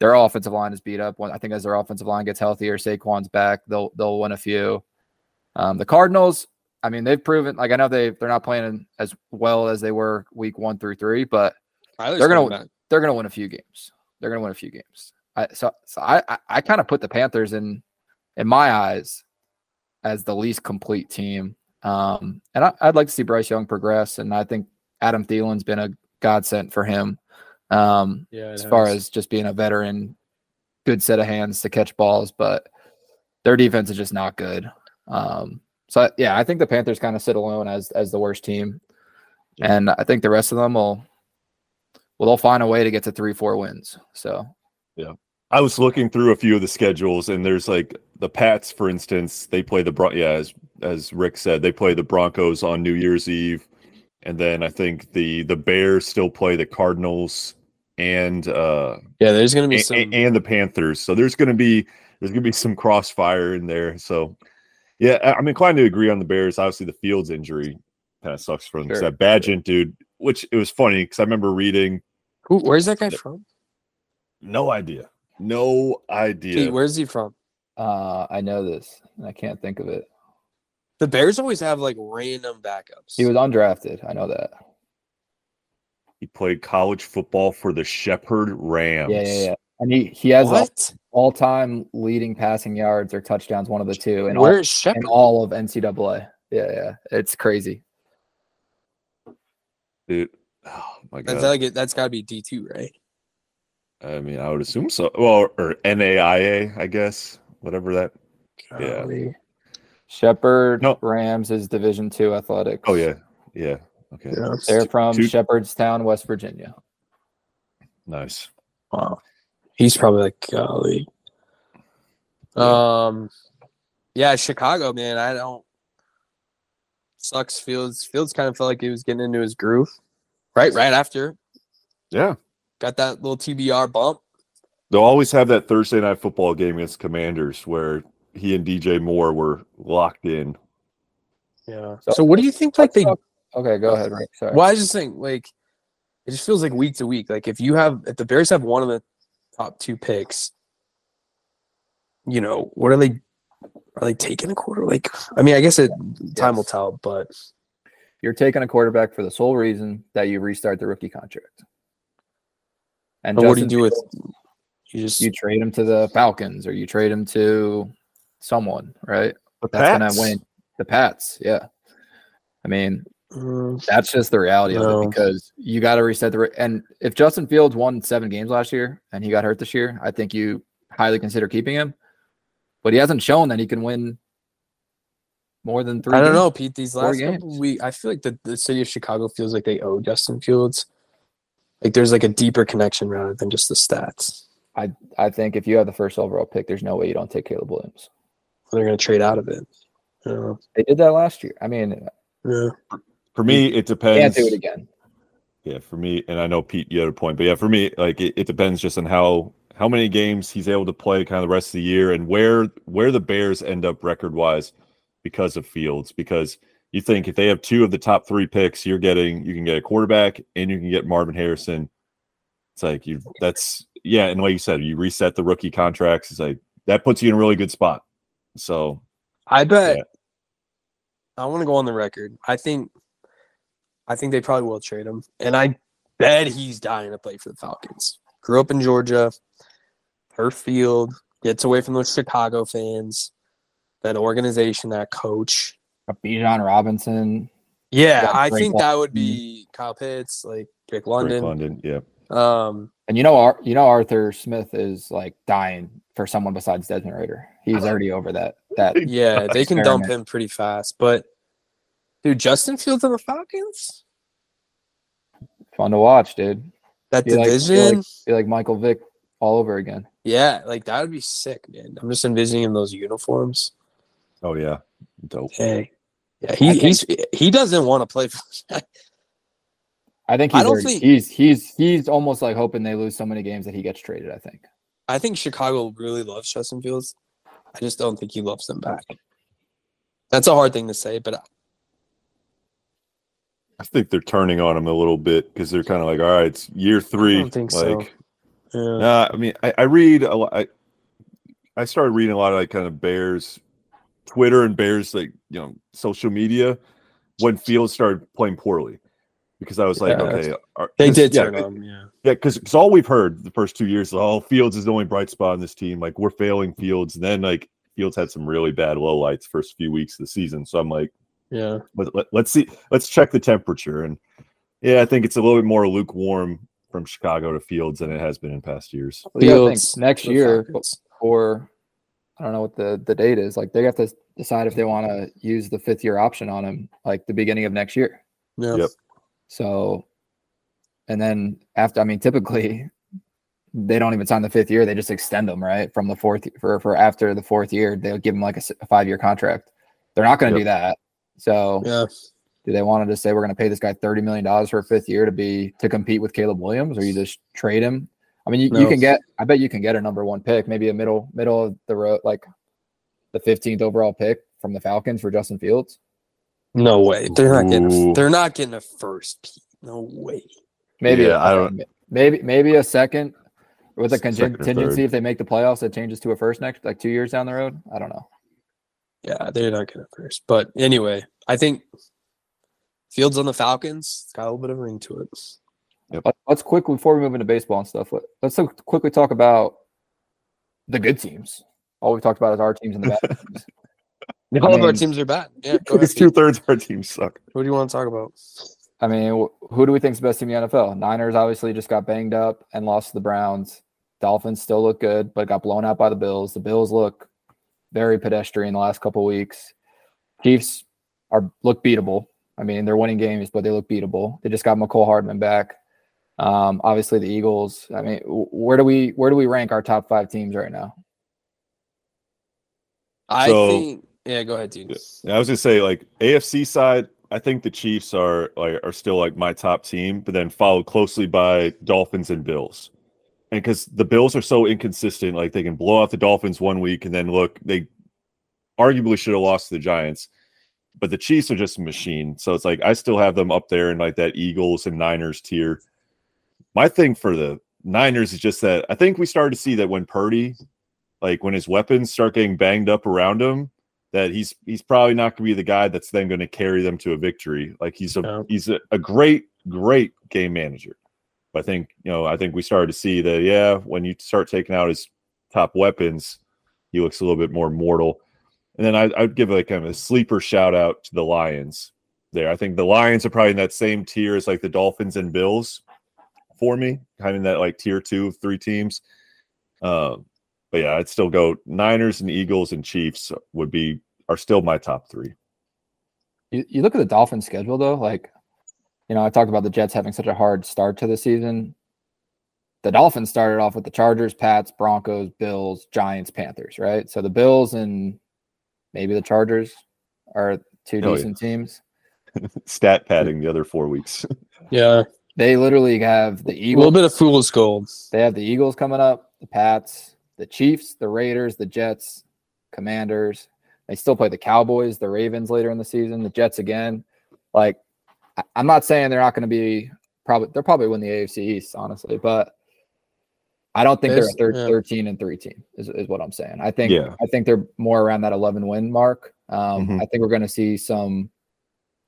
[SPEAKER 2] their offensive line is beat up. When I think as their offensive line gets healthier, Saquon's back, they'll they'll win a few. Um, the Cardinals, I mean, they've proven like I know they they're not playing as well as they were week one through three, but They're gonna-
[SPEAKER 1] back.
[SPEAKER 2] they're gonna win a few games. They're gonna win a few games. I, so so I I, I kind of put the Panthers in in my eyes as the least complete team. Um, and I, I'd like to see Bryce Young progress, and I think Adam Thielen's been a godsend for him. Um,
[SPEAKER 1] Yeah,
[SPEAKER 2] as far as just being a veteran, good set of hands to catch balls, but their defense is just not good. Um, so yeah, I think the Panthers kind of sit alone as as the worst team, and I think the rest of them will well they'll find a way to get to three four wins. So
[SPEAKER 3] I was looking through a few of the schedules, and there's like the Pats, for instance, they play the Bron- yeah, as as Rick said, they play the Broncos on New Year's Eve, and then I think the the Bears still play the Cardinals and uh
[SPEAKER 1] yeah, there's gonna be
[SPEAKER 3] a-
[SPEAKER 1] some.
[SPEAKER 3] and the Panthers. So there's gonna be there's gonna be some crossfire in there. So yeah, I'm inclined to agree on the Bears. Obviously, the Fields injury kind of sucks for them.
[SPEAKER 2] Sure.
[SPEAKER 3] That Bagent dude, which it was funny because I remember reading.
[SPEAKER 1] Who, where's that guy from?
[SPEAKER 3] No idea. No idea.
[SPEAKER 1] Pete, where's he from?
[SPEAKER 2] uh, I know this, and I can't think of it.
[SPEAKER 1] The Bears always have like random backups.
[SPEAKER 2] He was undrafted. I know that.
[SPEAKER 3] He played college football for the Shepherd Rams.
[SPEAKER 2] Yeah, yeah, yeah. And he he has
[SPEAKER 1] what?
[SPEAKER 2] all time leading passing yards or touchdowns, one of the two, and all,
[SPEAKER 1] Where's
[SPEAKER 2] in all of NCAA. Yeah, yeah, it's crazy.
[SPEAKER 3] Dude. Oh my god.
[SPEAKER 1] That's like. That's got to be D two, right?
[SPEAKER 3] I mean, I would assume so. Well, or NAIA, I guess. Whatever that. Yeah.
[SPEAKER 2] Shepherd
[SPEAKER 3] No.
[SPEAKER 2] Rams is Division Two athletics.
[SPEAKER 3] Oh yeah. Yeah. Okay.
[SPEAKER 1] Yeah.
[SPEAKER 2] they're from
[SPEAKER 3] Two-
[SPEAKER 2] Shepherdstown, West Virginia.
[SPEAKER 3] Nice.
[SPEAKER 1] Wow. He's probably like golly. Um, yeah, Chicago, man. I don't. Sucks. Fields. Fields kind of felt like he was getting into his groove, right? Right after
[SPEAKER 3] Yeah.
[SPEAKER 1] Got that little TBR bump.
[SPEAKER 3] They'll always have that Thursday night football game against Commanders where he and DJ Moore were locked in.
[SPEAKER 1] Yeah.
[SPEAKER 2] So-
[SPEAKER 1] So, what do you think? Like they.
[SPEAKER 2] Okay, go ahead, Rick. Sorry.
[SPEAKER 1] Well, I was just saying, like, it just feels like week to week. Like, if you have, if the Bears have one of the top two picks, you know, what are they? Are they taking a quarter? Like, I mean, I guess it time will tell, but
[SPEAKER 2] You're taking a quarterback for the sole reason that you restart the rookie contract. And
[SPEAKER 1] but what do you do with? You just
[SPEAKER 2] You trade him to the Falcons or you trade him to someone, right?
[SPEAKER 3] The
[SPEAKER 2] That's
[SPEAKER 3] Pats.
[SPEAKER 2] gonna win. The Pats, yeah. I mean,
[SPEAKER 1] Mm,
[SPEAKER 2] that's just the reality of it because you got to reset the. Re- and if Justin Fields won seven games last year and he got hurt this year, I think you highly consider keeping him. But he hasn't shown that he can win more than three.
[SPEAKER 1] I don't
[SPEAKER 2] games.
[SPEAKER 1] know, Pete. These
[SPEAKER 2] four
[SPEAKER 1] last couple
[SPEAKER 2] games.
[SPEAKER 1] weeks, I feel like the, the city of Chicago feels like they owe Justin Fields. Like there's like a deeper connection rather than just the stats.
[SPEAKER 2] I I think if you have the first overall pick, there's no way you don't take Caleb Williams.
[SPEAKER 1] They're going to trade out of it. Yeah.
[SPEAKER 2] They did that last year. I mean,
[SPEAKER 1] yeah.
[SPEAKER 3] For me, it depends.
[SPEAKER 2] can't do it again.
[SPEAKER 3] Yeah, for me, and I know Pete, you had a point, but yeah, for me, like it, it depends just on how how many games he's able to play kind of the rest of the year and where where the Bears end up record wise because of Fields. Because you think if they have two of the top three picks, you're getting you can get a quarterback and you can get Marvin Harrison. It's like you that's yeah, and like you said, you reset the rookie contracts. It's like that puts you in a really good spot. So
[SPEAKER 1] I bet.
[SPEAKER 3] Yeah.
[SPEAKER 1] I want to go on the record. I think. I think they probably will trade him, and I bet he's dying to play for the Falcons. Grew up in Georgia, her field, gets away from those Chicago fans, that organization, that coach.
[SPEAKER 2] Bijan Robinson.
[SPEAKER 1] Yeah,
[SPEAKER 2] Yeah,
[SPEAKER 1] I
[SPEAKER 2] Drake
[SPEAKER 1] think that would be Kyle Pitts, like Drake
[SPEAKER 3] Drake
[SPEAKER 1] London.
[SPEAKER 3] London, yeah.
[SPEAKER 1] Um,
[SPEAKER 2] And you know, Ar- you know, Arthur Smith is like dying for someone besides Desmond Ridder. He's already over that. That
[SPEAKER 1] yeah, they can dump him pretty fast, but dude, Justin Fields on the Falcons,
[SPEAKER 2] fun to watch, dude.
[SPEAKER 1] that
[SPEAKER 2] Be like- be like-
[SPEAKER 1] division,
[SPEAKER 2] Be like Michael Vick all over again.
[SPEAKER 1] yeah, like that would be sick, man. I'm just envisioning those uniforms.
[SPEAKER 3] Oh yeah. Dope.
[SPEAKER 1] Hey, yeah,
[SPEAKER 2] I
[SPEAKER 1] he
[SPEAKER 2] think-
[SPEAKER 1] he's he doesn't want to play. For,
[SPEAKER 2] I think
[SPEAKER 1] I
[SPEAKER 2] he's
[SPEAKER 1] don't
[SPEAKER 2] already-
[SPEAKER 1] think-
[SPEAKER 2] he's he's he's almost like hoping they lose so many games that he gets traded. I think.
[SPEAKER 1] I think Chicago really loves Justin Fields. I just don't think he loves them back. That's a hard thing to say, but
[SPEAKER 3] I think they're turning on him a little bit because they're kind of like, all right, it's year three.
[SPEAKER 1] don't think so.
[SPEAKER 3] like,
[SPEAKER 1] yeah.
[SPEAKER 3] Nah, I mean, I, I read a lot. I, I started reading a lot of like kind of Bears Twitter and Bears like you know social media when Fields started playing poorly because I was like,
[SPEAKER 1] Yeah.
[SPEAKER 3] okay, are,
[SPEAKER 1] they
[SPEAKER 3] 'cause-
[SPEAKER 1] did
[SPEAKER 3] yeah,
[SPEAKER 1] turn on. Yeah,
[SPEAKER 3] yeah, because all we've heard the first two years, is, oh, Fields is the only bright spot in this team. Like we're failing Fields, and then like Fields had some really bad low lights first few weeks of the season. So I'm like,
[SPEAKER 1] yeah.
[SPEAKER 3] but let, let's see, let's check the temperature, and yeah, I think it's a little bit more lukewarm from Chicago to Fields than it has been in past years.
[SPEAKER 2] Well, you gotta think
[SPEAKER 1] Fields,
[SPEAKER 2] next year or I don't know what the the date is. Like they have to decide if they want to use the fifth year option on him, like the beginning of next year.
[SPEAKER 1] Yeah.
[SPEAKER 3] Yep.
[SPEAKER 2] So, and then after, I mean, typically they don't even sign the fifth year; they just extend them, right? From the fourth for for after the fourth year, they'll give them like a, five year contract. They're not going to
[SPEAKER 3] Yep.
[SPEAKER 2] do that. So,
[SPEAKER 1] Yeah.
[SPEAKER 2] do they want to just say we're going to pay this guy thirty million dollars for a fifth year to be to compete with Caleb Williams, or you just trade him? I mean, you, you can get. I bet you can get a number one pick, maybe a middle middle of the road, like the fifteenth overall pick from the Falcons for Justin Fields.
[SPEAKER 1] No way. They're not getting.
[SPEAKER 3] Ooh.
[SPEAKER 1] A, they're not getting a first. Pete. No way.
[SPEAKER 2] Maybe
[SPEAKER 3] Yeah,
[SPEAKER 2] a-
[SPEAKER 3] I don't-
[SPEAKER 2] maybe maybe a second with a
[SPEAKER 3] Second
[SPEAKER 2] contingency if they make the playoffs it changes to a first next like two years down the road. I don't know.
[SPEAKER 1] Yeah, they're not getting a first. But anyway, I think Fields on the Falcons. It's got a little bit of a ring to it.
[SPEAKER 2] Let- Let's quickly before we move into baseball and stuff. let- Let's so quickly talk about the good teams. All we've talked about is our teams and the bad teams.
[SPEAKER 1] All of our teams are bad. Yeah. Go ahead,
[SPEAKER 3] Because
[SPEAKER 1] Pete.
[SPEAKER 3] two thirds of our teams suck.
[SPEAKER 1] What do you want to talk about?
[SPEAKER 2] I mean, who do we think is the best team in the NFL? Niners obviously just got banged up and lost to the Browns. Dolphins still look good, but got blown out by the Bills. The Bills look very pedestrian the last couple weeks. Chiefs are look beatable. I mean, they're winning games, but they look beatable. They just got Mecole Hardman back. Um, obviously the Eagles. I mean, where do we where do we rank our top five teams right now?
[SPEAKER 1] I
[SPEAKER 3] So-
[SPEAKER 1] think. Yeah, go ahead, dude.
[SPEAKER 3] I was gonna say like AFC side, I think the Chiefs are like are still like my top team, but then followed closely by Dolphins and Bills. And because the Bills are so inconsistent, like they can blow out the Dolphins one week and then look, they arguably should have lost to the Giants. But the Chiefs are just a machine. So it's like I still have them up there in like that Eagles and Niners tier. My thing for the Niners is just that I think we started to see that when Purdy, like when his weapons start getting banged up around him, that he's he's probably not going to be the guy that's then going to carry them to a victory. Like he's a
[SPEAKER 1] Yeah.
[SPEAKER 3] he's a, a great great game manager, But I think you know, I think we started to see that. Yeah, when you start taking out his top weapons, he looks a little bit more mortal. And then I, I'd give like kind of a sleeper shout out to the Lions. There, I think the Lions are probably in that same tier as like the Dolphins and Bills for me, kind of in that like tier two of three teams. Um, but yeah, I'd still go Niners and Eagles and Chiefs would be are still my top three.
[SPEAKER 2] You, you look at the Dolphins schedule though, like you know, I talked about the Jets having such a hard start to the season. The Dolphins started off with the Chargers, Pats, Broncos, Bills, Giants, Panthers, right? So the Bills and maybe the Chargers are two
[SPEAKER 3] Oh, yeah.
[SPEAKER 2] decent teams.
[SPEAKER 3] Stat padding the other four weeks.
[SPEAKER 1] Yeah,
[SPEAKER 2] They literally have the Eagles.
[SPEAKER 1] a little bit of fool's gold.
[SPEAKER 2] They have the Eagles coming up, the Pats, the Chiefs, the Raiders, the Jets, Commanders. They still play the Cowboys, the Ravens later in the season, the Jets again. Like, I'm not saying they're not going to be probably they'll probably win the AFC East, honestly, but I don't think
[SPEAKER 1] There's-
[SPEAKER 2] they're a
[SPEAKER 1] yeah.
[SPEAKER 2] 13 and three team is, is what I'm saying. I think
[SPEAKER 3] Yeah.
[SPEAKER 2] I think they're more around that 11 win mark. Um,
[SPEAKER 3] Mhm.
[SPEAKER 2] I think we're going to see some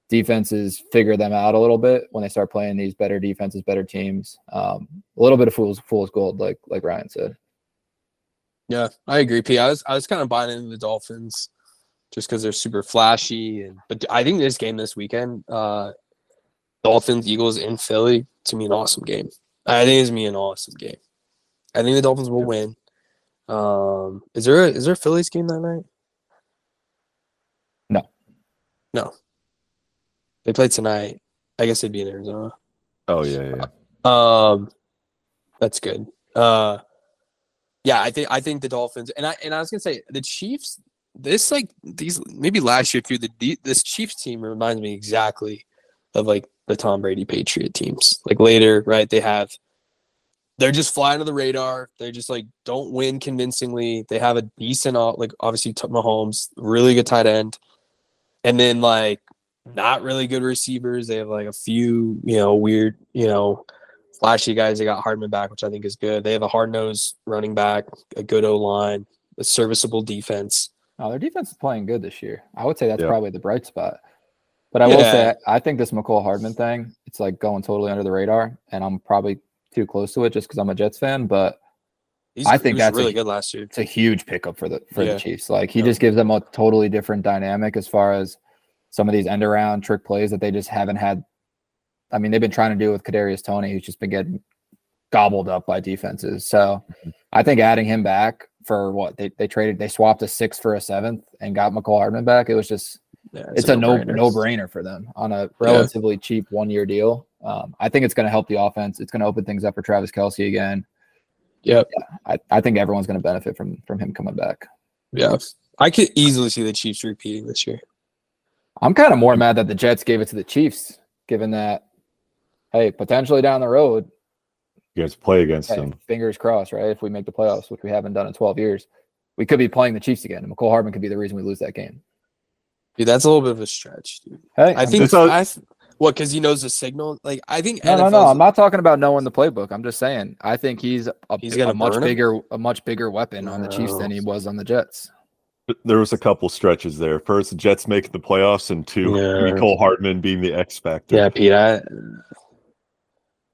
[SPEAKER 2] defenses figure them out a little bit when they start playing these better defenses, better teams. Um, a little bit of fool's fool's gold, like like Ryan said.
[SPEAKER 1] Yeah, I agree, P. I was I was kind of buying into the Dolphins just because they're super flashy, and but I think this game this weekend, uh, Dolphins Eagles in Philly, to me an awesome game. I think it's gonna be an awesome game. I think the Dolphins will win. Um, is there a, is there a Phillies game that night?
[SPEAKER 2] No.
[SPEAKER 1] no. They play tonight. I guess they'd be in Arizona.
[SPEAKER 3] Oh yeah, yeah.
[SPEAKER 1] Um, that's good. Uh, yeah, I think I think the Dolphins and I and I was gonna say the Chiefs. This like these maybe last year too. The this Chiefs team reminds me exactly of like the Tom Brady Patriot teams. Like later, right? They have they're just flying to the radar. They just like don't win convincingly. They have a decent, like obviously Mahomes, really good tight end, and then like not really good receivers. They have like a few, you know, weird, you know, flashy guys. They got Hardman back, which I think is good. They have a hard nosed running back, a good O line, a serviceable defense.
[SPEAKER 2] Oh, their defense is playing good this year. I would say that's
[SPEAKER 3] Yeah.
[SPEAKER 2] probably the bright spot. But I will say I think this Mecole Hardman thing, it's like going totally under the radar, and I'm probably too close to it just because I'm a Jets fan. But
[SPEAKER 1] He's,
[SPEAKER 2] I think
[SPEAKER 1] he was
[SPEAKER 2] that's a-
[SPEAKER 1] really good last year.
[SPEAKER 2] it's a huge pickup for the for
[SPEAKER 1] Yeah.
[SPEAKER 2] the Chiefs. Like he
[SPEAKER 1] Yeah.
[SPEAKER 2] just gives them a totally different dynamic as far as some of these end around trick plays that they just haven't had. I mean, they've been trying to do with Kadarius Toney, who's just been getting gobbled up by defenses. So I think adding him back for what they, they traded, they swapped a six for a seventh and got Mecole Hardman back. It was just
[SPEAKER 1] Yeah,
[SPEAKER 2] it's, a, no no brainer for them on a relatively cheap one year deal. Um, I think it's going to help the offense. It's going to open things up for Travis Kelce again.
[SPEAKER 1] Yep.
[SPEAKER 2] I, I think everyone's going to benefit from from him coming back.
[SPEAKER 1] Yeah, I could easily see the Chiefs repeating this year.
[SPEAKER 2] I'm kind of more mad that the Jets gave it to the Chiefs, given that, hey, potentially down the road,
[SPEAKER 3] You guys play against
[SPEAKER 2] hey,
[SPEAKER 3] them.
[SPEAKER 2] fingers crossed, right? If we make the playoffs, which we haven't done in 12 years, we could be playing the Chiefs again. And Mecole Hardman could be the reason we lose that game.
[SPEAKER 1] Dude, that's a little bit of a stretch, dude.
[SPEAKER 2] Hey,
[SPEAKER 1] I
[SPEAKER 2] I'm
[SPEAKER 1] think
[SPEAKER 3] It's a-
[SPEAKER 1] I th- what because he knows the signal. Like I think
[SPEAKER 2] No, no, no.
[SPEAKER 1] NFL's
[SPEAKER 2] I'm not talking about knowing the playbook. I'm just saying I think he's a,
[SPEAKER 1] got
[SPEAKER 2] a
[SPEAKER 1] gonna
[SPEAKER 2] much
[SPEAKER 1] burn him?
[SPEAKER 2] bigger, a much bigger weapon on the Chiefs than he oh. was on the Jets.
[SPEAKER 3] But There was a couple stretches there. First, the Jets making the playoffs, and two,
[SPEAKER 1] Yeah.
[SPEAKER 3] Mecole Hardman being the X factor.
[SPEAKER 1] Yeah, Pete. I,
[SPEAKER 3] I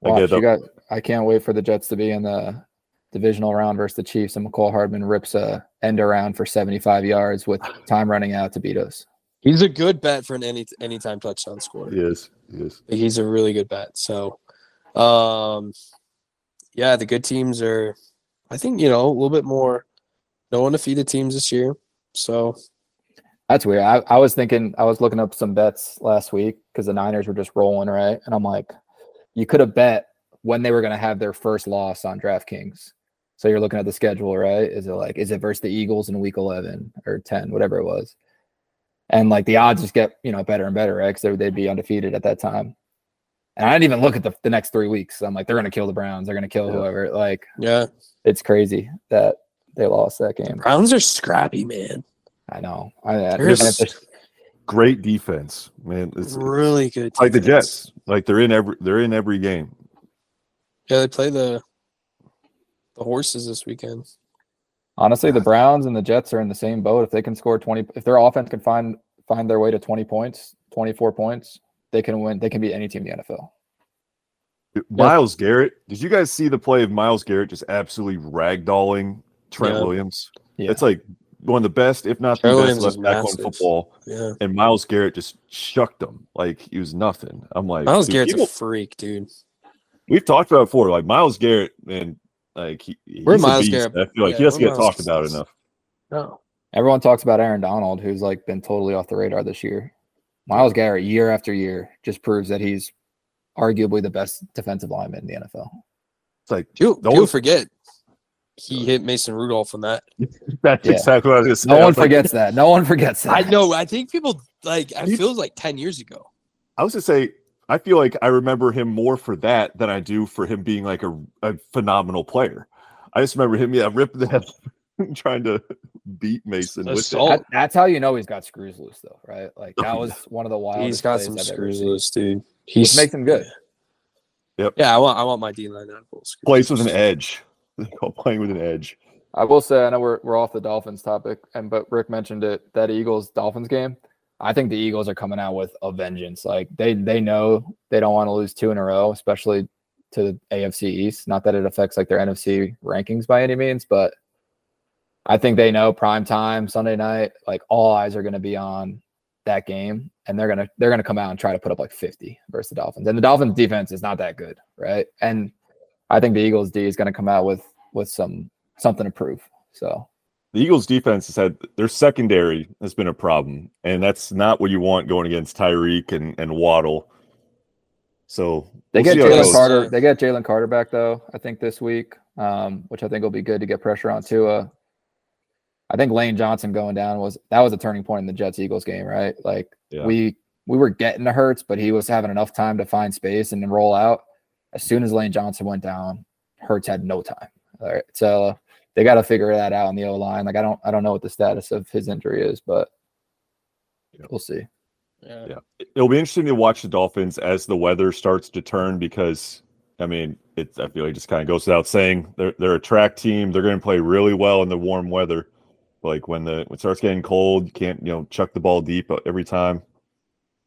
[SPEAKER 2] Watch,
[SPEAKER 3] get
[SPEAKER 2] you got. I can't wait for the Jets to be in the divisional round versus the Chiefs, and Mecole Hardman rips a end around for 75 yards with time running out to beat us.
[SPEAKER 1] he's a good bet for an any anytime touchdown score.
[SPEAKER 3] He is. He is.
[SPEAKER 1] He's a really good bet. So, um, yeah, the good teams are. I think you know a little bit more. No undefeated teams this year. So
[SPEAKER 2] That's weird. I, I was thinking, I was looking up some bets last week because the Niners were just rolling, right? And I'm like, you could have bet when they were going to have their first loss on DraftKings. So you're looking at the schedule, right? Is it like, is it versus the Eagles in week 11 or 10, whatever it was? And like the odds just get, you know, better and better, right? Because they'd be undefeated at that time. And I didn't even look at the, the next three weeks. I'm like, they're going to kill the Browns. They're going to kill
[SPEAKER 3] Yeah.
[SPEAKER 2] whoever. Like,
[SPEAKER 1] yeah,
[SPEAKER 2] it's crazy that they lost that game.
[SPEAKER 1] Browns are scrappy, man.
[SPEAKER 2] I know. I, and
[SPEAKER 1] There's-
[SPEAKER 2] if
[SPEAKER 3] Great defense, man. It's, it's
[SPEAKER 1] Really good.
[SPEAKER 3] like the. Jets. Like they're in every they're in every game.
[SPEAKER 1] Yeah, they play the the horses this weekend.
[SPEAKER 2] Honestly, the Browns and the Jets are in the same boat. If they can score 20, if their offense can find find their way to 20 points, 24 points, they can win. They can beat any team in the NFL.
[SPEAKER 3] Myles Garrett. Did you guys see the play of Myles Garrett just absolutely ragdolling Trent
[SPEAKER 1] Yeah.
[SPEAKER 3] Williams?
[SPEAKER 2] Yeah.
[SPEAKER 3] It's like one of the best, if not the best,
[SPEAKER 1] Williams
[SPEAKER 3] left
[SPEAKER 1] is
[SPEAKER 3] back on football.
[SPEAKER 1] Yeah.
[SPEAKER 3] And Myles Garrett just shucked him like he was nothing. I'm like, Myles
[SPEAKER 1] Garrett's
[SPEAKER 3] people-
[SPEAKER 1] a freak, dude.
[SPEAKER 3] we've talked about it before. Like Myles Garrett, and like he,
[SPEAKER 1] Where
[SPEAKER 3] he's a
[SPEAKER 1] Myles
[SPEAKER 3] beast.
[SPEAKER 1] Garrett-
[SPEAKER 3] I feel like
[SPEAKER 1] yeah,
[SPEAKER 3] he doesn't
[SPEAKER 1] where
[SPEAKER 3] get
[SPEAKER 1] Myles
[SPEAKER 3] talked about
[SPEAKER 1] is-
[SPEAKER 3] enough.
[SPEAKER 1] No.
[SPEAKER 2] Everyone talks about Aaron Donald, who's like been totally off the radar this year. Myles Garrett, year after year, just proves that he's arguably the best defensive lineman in the NFL.
[SPEAKER 3] It's like
[SPEAKER 1] People,
[SPEAKER 3] No
[SPEAKER 1] people
[SPEAKER 3] one-
[SPEAKER 1] forget he hit Mason Rudolph on that.
[SPEAKER 3] that's
[SPEAKER 2] Yeah.
[SPEAKER 3] exactly what I was gonna say.
[SPEAKER 2] No one
[SPEAKER 3] was like-
[SPEAKER 2] forgets that. No one forgets that.
[SPEAKER 1] I know. I think people like. I
[SPEAKER 3] He-
[SPEAKER 1] feels like ten years ago.
[SPEAKER 3] I was gonna say, I feel like I remember him more for that than I do for him being like a, a phenomenal player. I just remember him, yeah, ripping the head, trying to beat Mason with
[SPEAKER 2] That- that's how you know he's got screws loose, though, right? Like
[SPEAKER 3] Oh,
[SPEAKER 2] that was one of the wildest.
[SPEAKER 1] He's got
[SPEAKER 2] plays
[SPEAKER 1] some
[SPEAKER 2] I've
[SPEAKER 1] screws loose, dude.
[SPEAKER 2] which
[SPEAKER 1] He's
[SPEAKER 2] makes him good. Yep.
[SPEAKER 1] Yeah, I want. I want my D line to have full screws.
[SPEAKER 3] Plays with an edge. They call playing with an edge.
[SPEAKER 2] I will say, I know we're we're off the Dolphins topic, and but Ric mentioned it that Eagles Dolphins game. I think the Eagles are coming out with a vengeance. Like they they know they don't want to lose two in a row, especially to the AFC East. Not that it affects like their NFC rankings by any means, but I think they know prime time Sunday night. Like all eyes are going to be on that game, and they're gonna they're gonna come out and try to put up like fifty versus the Dolphins. And the Dolphins defense is not that good, right? And I think the Eagles D is going to come out with with some something to prove. So
[SPEAKER 3] The Eagles defense has had their secondary has been a problem, and that's not what you want going against Tyreek and, and Waddle. So
[SPEAKER 2] they
[SPEAKER 3] we'll
[SPEAKER 2] get
[SPEAKER 3] see how it
[SPEAKER 2] Jalen. Carter. They get Jalen Carter back though. I think this week, um, which I think will be good to get pressure on Tua. I think Lane Johnson going down was that was a turning point in the Jets Eagles game, right? Like
[SPEAKER 3] Yeah.
[SPEAKER 2] we we were getting to Hurts, but he was having enough time to find space and then roll out. As soon as Lane Johnson went down, Hurts had no time. All right, so they got to figure that out in the O line. Like I don't I don't know what the status of his injury is, but
[SPEAKER 3] Yeah.
[SPEAKER 2] we'll see.
[SPEAKER 1] Yeah.
[SPEAKER 3] Yeah. It'll be interesting to watch the Dolphins as the weather starts to turn because I mean, it I feel like it just kind of goes without saying they're they're a track team. They're going to play really well in the warm weather. Like when the when it starts getting cold, you can't you know chuck the ball deep every time.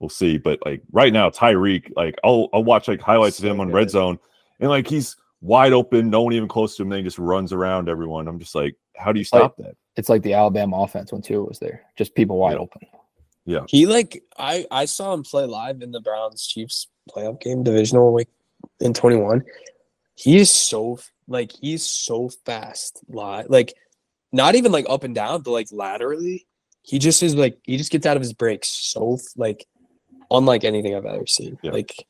[SPEAKER 3] We'll see, but like right now, Tyreek, like I'll I'll watch like highlights of
[SPEAKER 2] So
[SPEAKER 3] him on red zone, and like he's wide open, no one even close to him. Then he just runs around everyone. I'm just like, how do you stop that?
[SPEAKER 2] It's like the Alabama offense when Tua was there, just people wide
[SPEAKER 3] Yeah.
[SPEAKER 2] open.
[SPEAKER 1] Yeah, he like I I saw him play live in the Browns Chiefs playoff game divisional week in 21. He is so like he's so fast live like not even like up and down but like laterally. He just is like he just gets out of his breaks so like unlike anything I've ever seen.
[SPEAKER 3] Yeah.
[SPEAKER 1] Like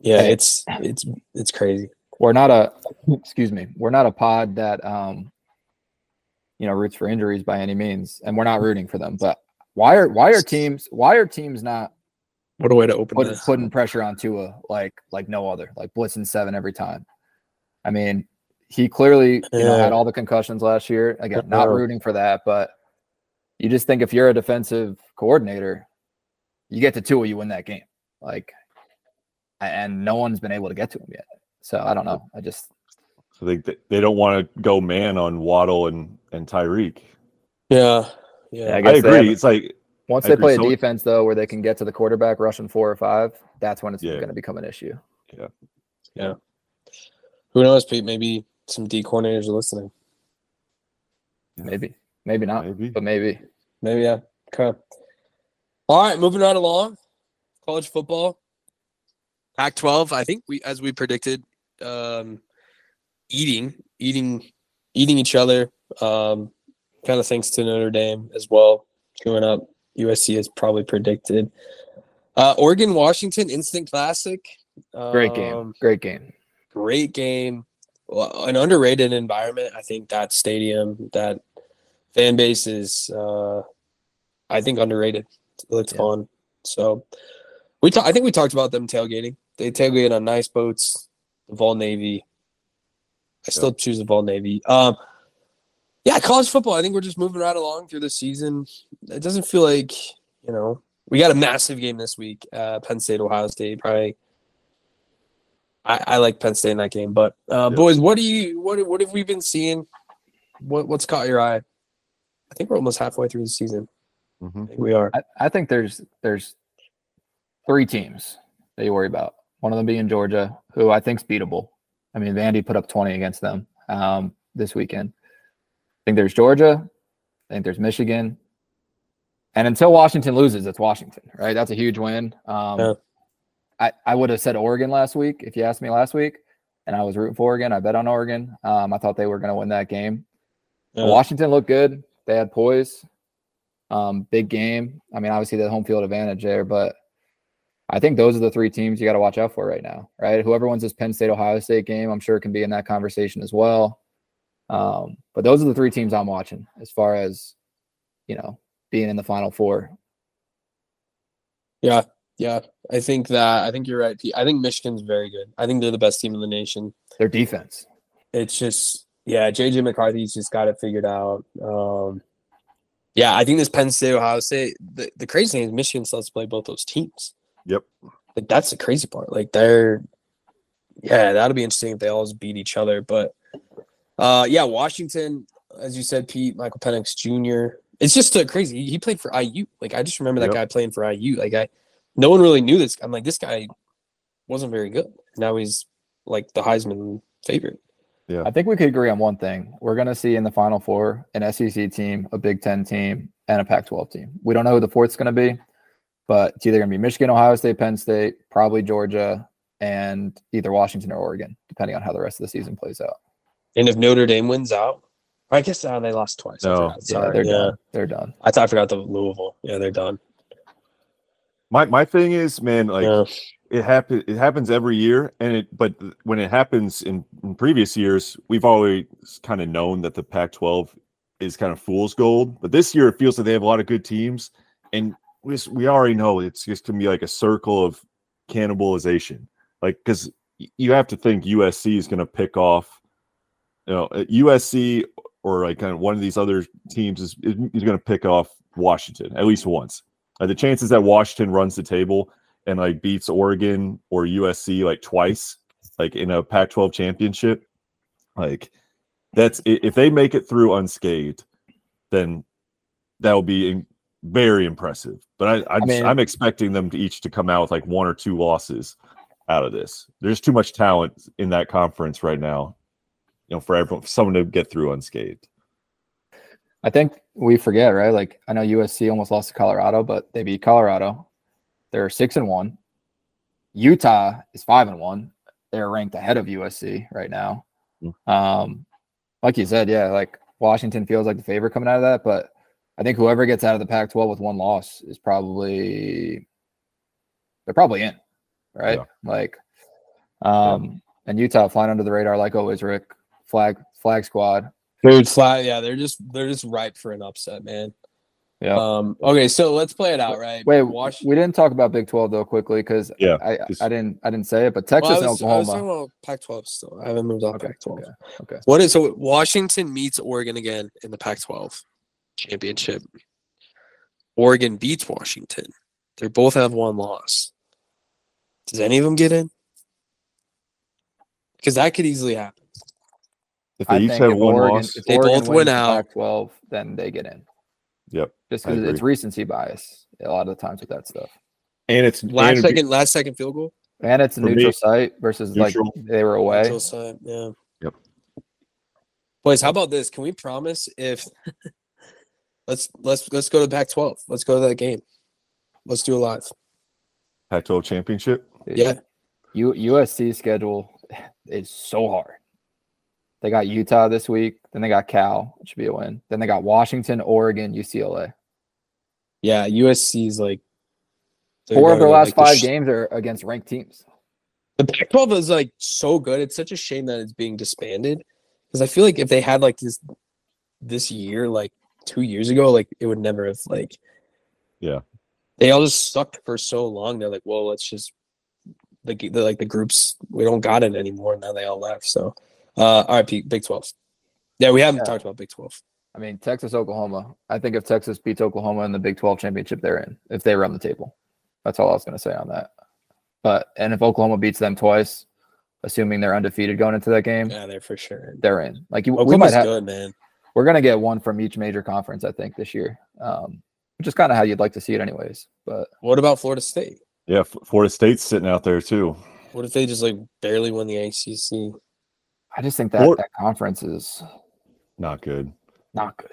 [SPEAKER 1] yeah, it's it's it's crazy.
[SPEAKER 2] we're not a excuse me we're not a pod that um you know roots for injuries by any means and we're not rooting for them but why are why are teams why are teams not
[SPEAKER 1] What a way to open
[SPEAKER 2] put,
[SPEAKER 1] this.
[SPEAKER 2] putting pressure on Tua like like no other like blitzing seven every time i mean he clearly you know had all the concussions last year again not rooting for that but you just think if you're a defensive coordinator you get to Tua you win that game like and no one's been able to get to him yet so i don't know i just
[SPEAKER 3] I think that they don't want to go man on Waddle and and Tyreek.
[SPEAKER 1] Yeah.
[SPEAKER 2] Yeah,
[SPEAKER 1] Yeah.
[SPEAKER 2] I
[SPEAKER 3] I
[SPEAKER 2] guess they
[SPEAKER 3] agree.
[SPEAKER 2] haven't-
[SPEAKER 3] It's like
[SPEAKER 2] Once
[SPEAKER 3] I
[SPEAKER 2] they
[SPEAKER 3] agree.
[SPEAKER 2] play a
[SPEAKER 3] So-
[SPEAKER 2] defense though, where they can get to the quarterback rushing four or five, that's when it's
[SPEAKER 3] Yeah.
[SPEAKER 2] going to become an issue. Yeah, yeah.
[SPEAKER 1] Who knows, Pete? Maybe some D coordinators are listening.
[SPEAKER 2] Maybe, maybe not,
[SPEAKER 3] maybe.
[SPEAKER 2] but maybe.
[SPEAKER 1] Maybe yeah. Okay. All right, moving right along. College football. Pac-12. I think we, as we predicted, um, eating, eating, eating each other. Um, kind of thanks to Notre Dame as well. Screwing up. USC is probably predicted. Uh, Oregon, Washington, instant classic.
[SPEAKER 2] Great game,
[SPEAKER 1] Um,
[SPEAKER 2] great game.
[SPEAKER 1] great game, Well, an underrated environment. I think that stadium, that fan base is, uh, I think underrated. It looked
[SPEAKER 2] Yeah.
[SPEAKER 1] fun. So we, ta- I think we talked about them tailgating. They tailgate on nice boats, the Vol Navy. I still choose the Vol Navy. Um, yeah, college football. I think we're just moving right along through the season. It doesn't feel like you know we got a massive game this week. Uh, Penn State, Ohio State, probably I, I like Penn State in that game. But uh, boys, what do you what what have we been seeing? What what's caught your eye? I think we're almost halfway through the season.
[SPEAKER 3] Mhm.
[SPEAKER 1] We are.
[SPEAKER 2] I, I think there's there's three teams that you worry about. One of them being Georgia, who I think's beatable. I mean, Vandy put up 20 against them um, this weekend. I think there's Georgia. I think there's Michigan. And until Washington loses, it's Washington, right? That's a huge win. Um,
[SPEAKER 1] Yeah.
[SPEAKER 2] I, I would have said Oregon last week if you asked me last week, and I was rooting for Oregon. I bet on Oregon. Um, I thought they were going to win that game.
[SPEAKER 1] Yeah.
[SPEAKER 2] Washington looked good. They had poise. Um, big game. I mean, obviously the home field advantage there, but I think those are the three teams you got to watch out for right now, right? Whoever wins this Penn State Ohio State game, I'm sure can be in that conversation as well. Um, but those are the three teams I'm watching as far as you know being in the Final Four.
[SPEAKER 1] Yeah, yeah. I think that I think you're right. Pete. I think Michigan's very good. I think they're the best team in the nation.
[SPEAKER 2] Their defense.
[SPEAKER 1] It's just yeah, JJ McCarthy's just got it figured out. Um, yeah, I think this Penn State Ohio State. The, the crazy thing is Michigan still has to play both those teams.
[SPEAKER 3] Yep.
[SPEAKER 1] Like that's the crazy part. Like they're yeah, that'll be interesting if they all beat each other. But uh yeah, Washington, as you said, Pete, Michael Penix Jr. It's just uh, crazy. He, played for IU. Like I just remember that
[SPEAKER 3] Yep.
[SPEAKER 1] guy playing for IU. Like I no one really knew this. I'm like, this guy wasn't very good. Now he's like the Heisman favorite.
[SPEAKER 2] I think we could agree on one thing. We're going to see in the Final Four an SEC team, a Big Ten team, and a Pac 12 team. We don't know who the fourth's going to be, but it's either going to be Michigan, Ohio State, Penn State, probably Georgia, and either Washington or Oregon, depending on how the rest of the season plays out.
[SPEAKER 1] And if Notre Dame wins out, I guess uh, they lost twice.
[SPEAKER 3] No.
[SPEAKER 1] forgot.
[SPEAKER 2] Yeah,
[SPEAKER 1] Sorry.
[SPEAKER 2] they're
[SPEAKER 1] yeah.
[SPEAKER 2] done. They're done.
[SPEAKER 1] I thought I forgot the Louisville. Yeah, they're done.
[SPEAKER 3] My my thing is, man, like
[SPEAKER 1] yeah.
[SPEAKER 3] It happen it happens every year and it but when it happens in, in previous years we've always kind of known that the pac 12 is kind of fool's gold but this year it feels like they have a lot of good teams and we, just, we already know it's just gonna be like a circle of cannibalization like because you have to think usc is gonna pick off you know uh, usc or like kind of one of these other teams is is, is gonna pick off washington at least once. Uh, the chances that washington runs the table and like beats Oregon or USC like twice, like in a Pac-12 championship, like that's if they make it through unscathed, then that will be in, very impressive. But I, I,
[SPEAKER 2] mean-
[SPEAKER 3] I'm expecting them to each to come out with like one or two losses out of this. There's too much talent in that conference right now, you know, for everyone, for someone to get through unscathed.
[SPEAKER 2] I think we forget, right? Like I know USC almost lost to Colorado, but they beat Colorado. They're six and one. Utah is five and one. They're ranked ahead of USC right now.
[SPEAKER 3] Hmm.
[SPEAKER 2] Um, like you said, yeah, like Washington feels like the favorite coming out of that, but I think whoever gets out of the Pac-12 with one loss is probably they're probably in, right?
[SPEAKER 3] Yeah.
[SPEAKER 2] Like, um, and Utah flying under the radar like always. Rick flag flag squad.
[SPEAKER 1] Dude, flat. Yeah, they're just they're just ripe for an upset, man.
[SPEAKER 2] Yeah.
[SPEAKER 1] Um. Okay, so let's play it out, right?
[SPEAKER 2] Wait,
[SPEAKER 1] Wash.
[SPEAKER 2] we didn't talk about Big Twelve though quickly because
[SPEAKER 3] Yeah,
[SPEAKER 2] I,
[SPEAKER 3] just-
[SPEAKER 2] I didn't I didn't say it, but
[SPEAKER 1] Well,
[SPEAKER 2] Texas
[SPEAKER 1] I was,
[SPEAKER 2] and
[SPEAKER 1] I was talking
[SPEAKER 2] Oklahoma.
[SPEAKER 1] about Pac-12 still. I haven't moved on
[SPEAKER 2] Okay,
[SPEAKER 1] Pac-12.
[SPEAKER 2] okay, okay.
[SPEAKER 1] What is so? Washington meets Oregon again in the Pac-12 championship. Oregon beats Washington. They both have one loss. Does any of them get in? Because that could easily happen.
[SPEAKER 3] If they
[SPEAKER 2] I
[SPEAKER 3] each have one
[SPEAKER 2] Oregon,
[SPEAKER 3] loss,
[SPEAKER 2] if
[SPEAKER 1] They
[SPEAKER 2] Oregon
[SPEAKER 1] both win out.
[SPEAKER 2] Pac-12, then they get in.
[SPEAKER 3] Yep.
[SPEAKER 2] Just because it's recency bias a lot of the times with that stuff,
[SPEAKER 3] And it's
[SPEAKER 1] Last
[SPEAKER 3] and
[SPEAKER 1] second, last second field goal.
[SPEAKER 2] and it's a
[SPEAKER 3] For me,
[SPEAKER 2] neutral site versus
[SPEAKER 3] neutral.
[SPEAKER 2] like they were away.
[SPEAKER 1] Neutral side, yeah.
[SPEAKER 3] Yep.
[SPEAKER 1] Boys, how about this? Can we promise if let's let's let's go to the Pac-12. Let's go to that game. Let's do a live.
[SPEAKER 3] Pac-12 championship.
[SPEAKER 1] Yeah.
[SPEAKER 2] U, USC schedule is so hard. They got Utah this week, then they got Cal, which should be a win. Then they got Washington, Oregon, UCLA.
[SPEAKER 1] Yeah, USC is like
[SPEAKER 2] Four of their last
[SPEAKER 1] like, the
[SPEAKER 2] five
[SPEAKER 1] sh-
[SPEAKER 2] games are against ranked teams.
[SPEAKER 1] The Pac-12 is like so good. It's such a shame that it's being disbanded because I feel like if they had like this this year, like two years ago, like it would never have like.
[SPEAKER 3] Yeah.
[SPEAKER 1] They all just sucked for so long. They're like, well, let's just like g- the like the groups we don't got it anymore. And now they all left. So, uh, all right, Pete, Big Twelve. Yeah, we haven't
[SPEAKER 2] Yeah.
[SPEAKER 1] talked about Big Twelve.
[SPEAKER 2] I mean, Texas, Oklahoma. I think if Texas beats Oklahoma in the Big 12 championship, they're in if they run the table. That's all I was going to say on that. But, and if Oklahoma beats them twice, assuming they're undefeated going into that game,
[SPEAKER 1] Yeah, they're for sure.
[SPEAKER 2] they're in. Like, you, we might have,
[SPEAKER 1] good, man.
[SPEAKER 2] we're going to get one from each major conference, I think, this year, um, which is kind of how you'd like to see it, anyways. But
[SPEAKER 1] What about Florida State?
[SPEAKER 3] Yeah, F- Florida State's sitting out there too.
[SPEAKER 1] What What if they just like barely won the ACC?
[SPEAKER 2] I just think that
[SPEAKER 3] Flor-
[SPEAKER 2] that conference is
[SPEAKER 3] Not good.
[SPEAKER 2] not good.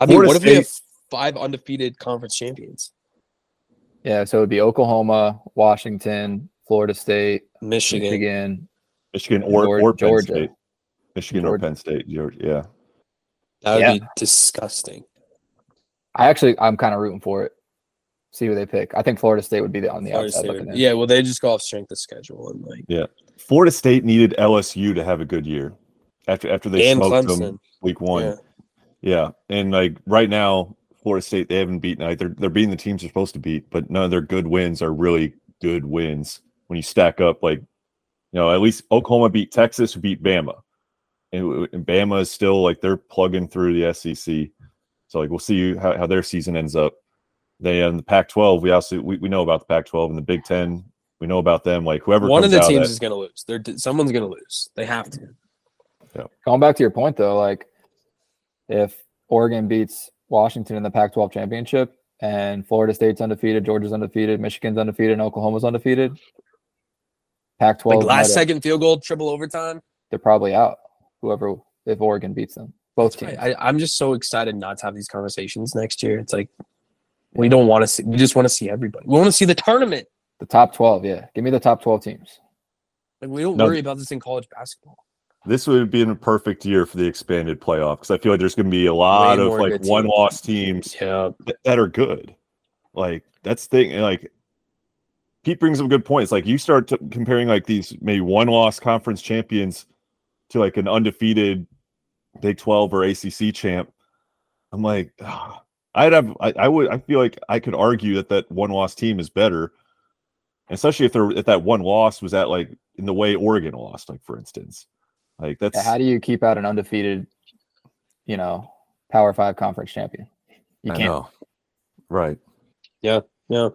[SPEAKER 1] I mean,
[SPEAKER 3] Florida
[SPEAKER 1] what if we have five undefeated conference champions?
[SPEAKER 2] Yeah, so it'd be Oklahoma, Washington, Florida State,
[SPEAKER 1] Michigan.
[SPEAKER 2] Michigan.
[SPEAKER 3] Michigan or,
[SPEAKER 2] Geor-
[SPEAKER 3] or Penn
[SPEAKER 2] Georgia.
[SPEAKER 3] State. Michigan or Penn State. Georgia. Yeah.
[SPEAKER 1] That would
[SPEAKER 2] Yeah.
[SPEAKER 1] be disgusting.
[SPEAKER 2] I actually I'm kind of rooting for it. See who they pick. I think Florida State would be the, on the
[SPEAKER 1] Florida
[SPEAKER 2] outside
[SPEAKER 1] State
[SPEAKER 2] looking in.
[SPEAKER 1] yeah, well, they just go off strength of schedule and like
[SPEAKER 3] Florida State needed LSU to have a good year after after they
[SPEAKER 1] and
[SPEAKER 3] smoked
[SPEAKER 1] Clemson.
[SPEAKER 3] them week one.
[SPEAKER 1] Yeah.
[SPEAKER 3] Yeah, and like right now, Florida State they haven't beaten. Like, they're they're beating the teams they're supposed to beat, but none of their good wins are really good wins when you stack up. Like, you know, at least Oklahoma beat Texas, who beat Bama, and, and Bama is still like they're plugging through the SEC. So like we'll see how, how their season ends up. They in the Pac-12, we also we, we know about the Pac-12 and the Big Ten. We know about them. Like whoever
[SPEAKER 1] One of the
[SPEAKER 3] out
[SPEAKER 1] teams
[SPEAKER 3] that-
[SPEAKER 1] is going to lose. They're someone's going to lose. They have to. Yeah.
[SPEAKER 2] Going back to your point though, like if Oregon beats Washington in the Pac-12 championship and Florida State's undefeated, Georgia's undefeated, Michigan's undefeated, and Oklahoma's undefeated, Pac-12
[SPEAKER 1] Like last second field goal, triple overtime.
[SPEAKER 2] they're probably out. Whoever if Oregon beats them, both teams.
[SPEAKER 1] I, I, I'm just so excited not to have these conversations next year. It's like we don't want to see. We just want to see everybody. We want to see the tournament.
[SPEAKER 2] The top 12, yeah. Give me the top 12 teams.
[SPEAKER 1] Like we don't
[SPEAKER 3] No.
[SPEAKER 1] worry about this in college basketball.
[SPEAKER 3] this would be been a perfect year for the expanded playoff because I feel like there's going to be a lot
[SPEAKER 1] Way
[SPEAKER 3] of like
[SPEAKER 1] good teams.
[SPEAKER 3] one loss teams
[SPEAKER 1] Yeah,
[SPEAKER 3] that, that are good. Like that's the thing. Like Pete brings up good points. Like you start to comparing like these maybe one loss conference champions to like an undefeated Big 12 or ACC champ. I'm like, ah, I'd have, I, I would, I feel like I could argue that that one loss team is better, especially if they're if that one loss was at like in the way Oregon lost, like for instance. Like that's
[SPEAKER 2] How do you keep out an undefeated, you know, Power Five conference champion? You can't.
[SPEAKER 3] know. Right.
[SPEAKER 1] yeah. Yeah.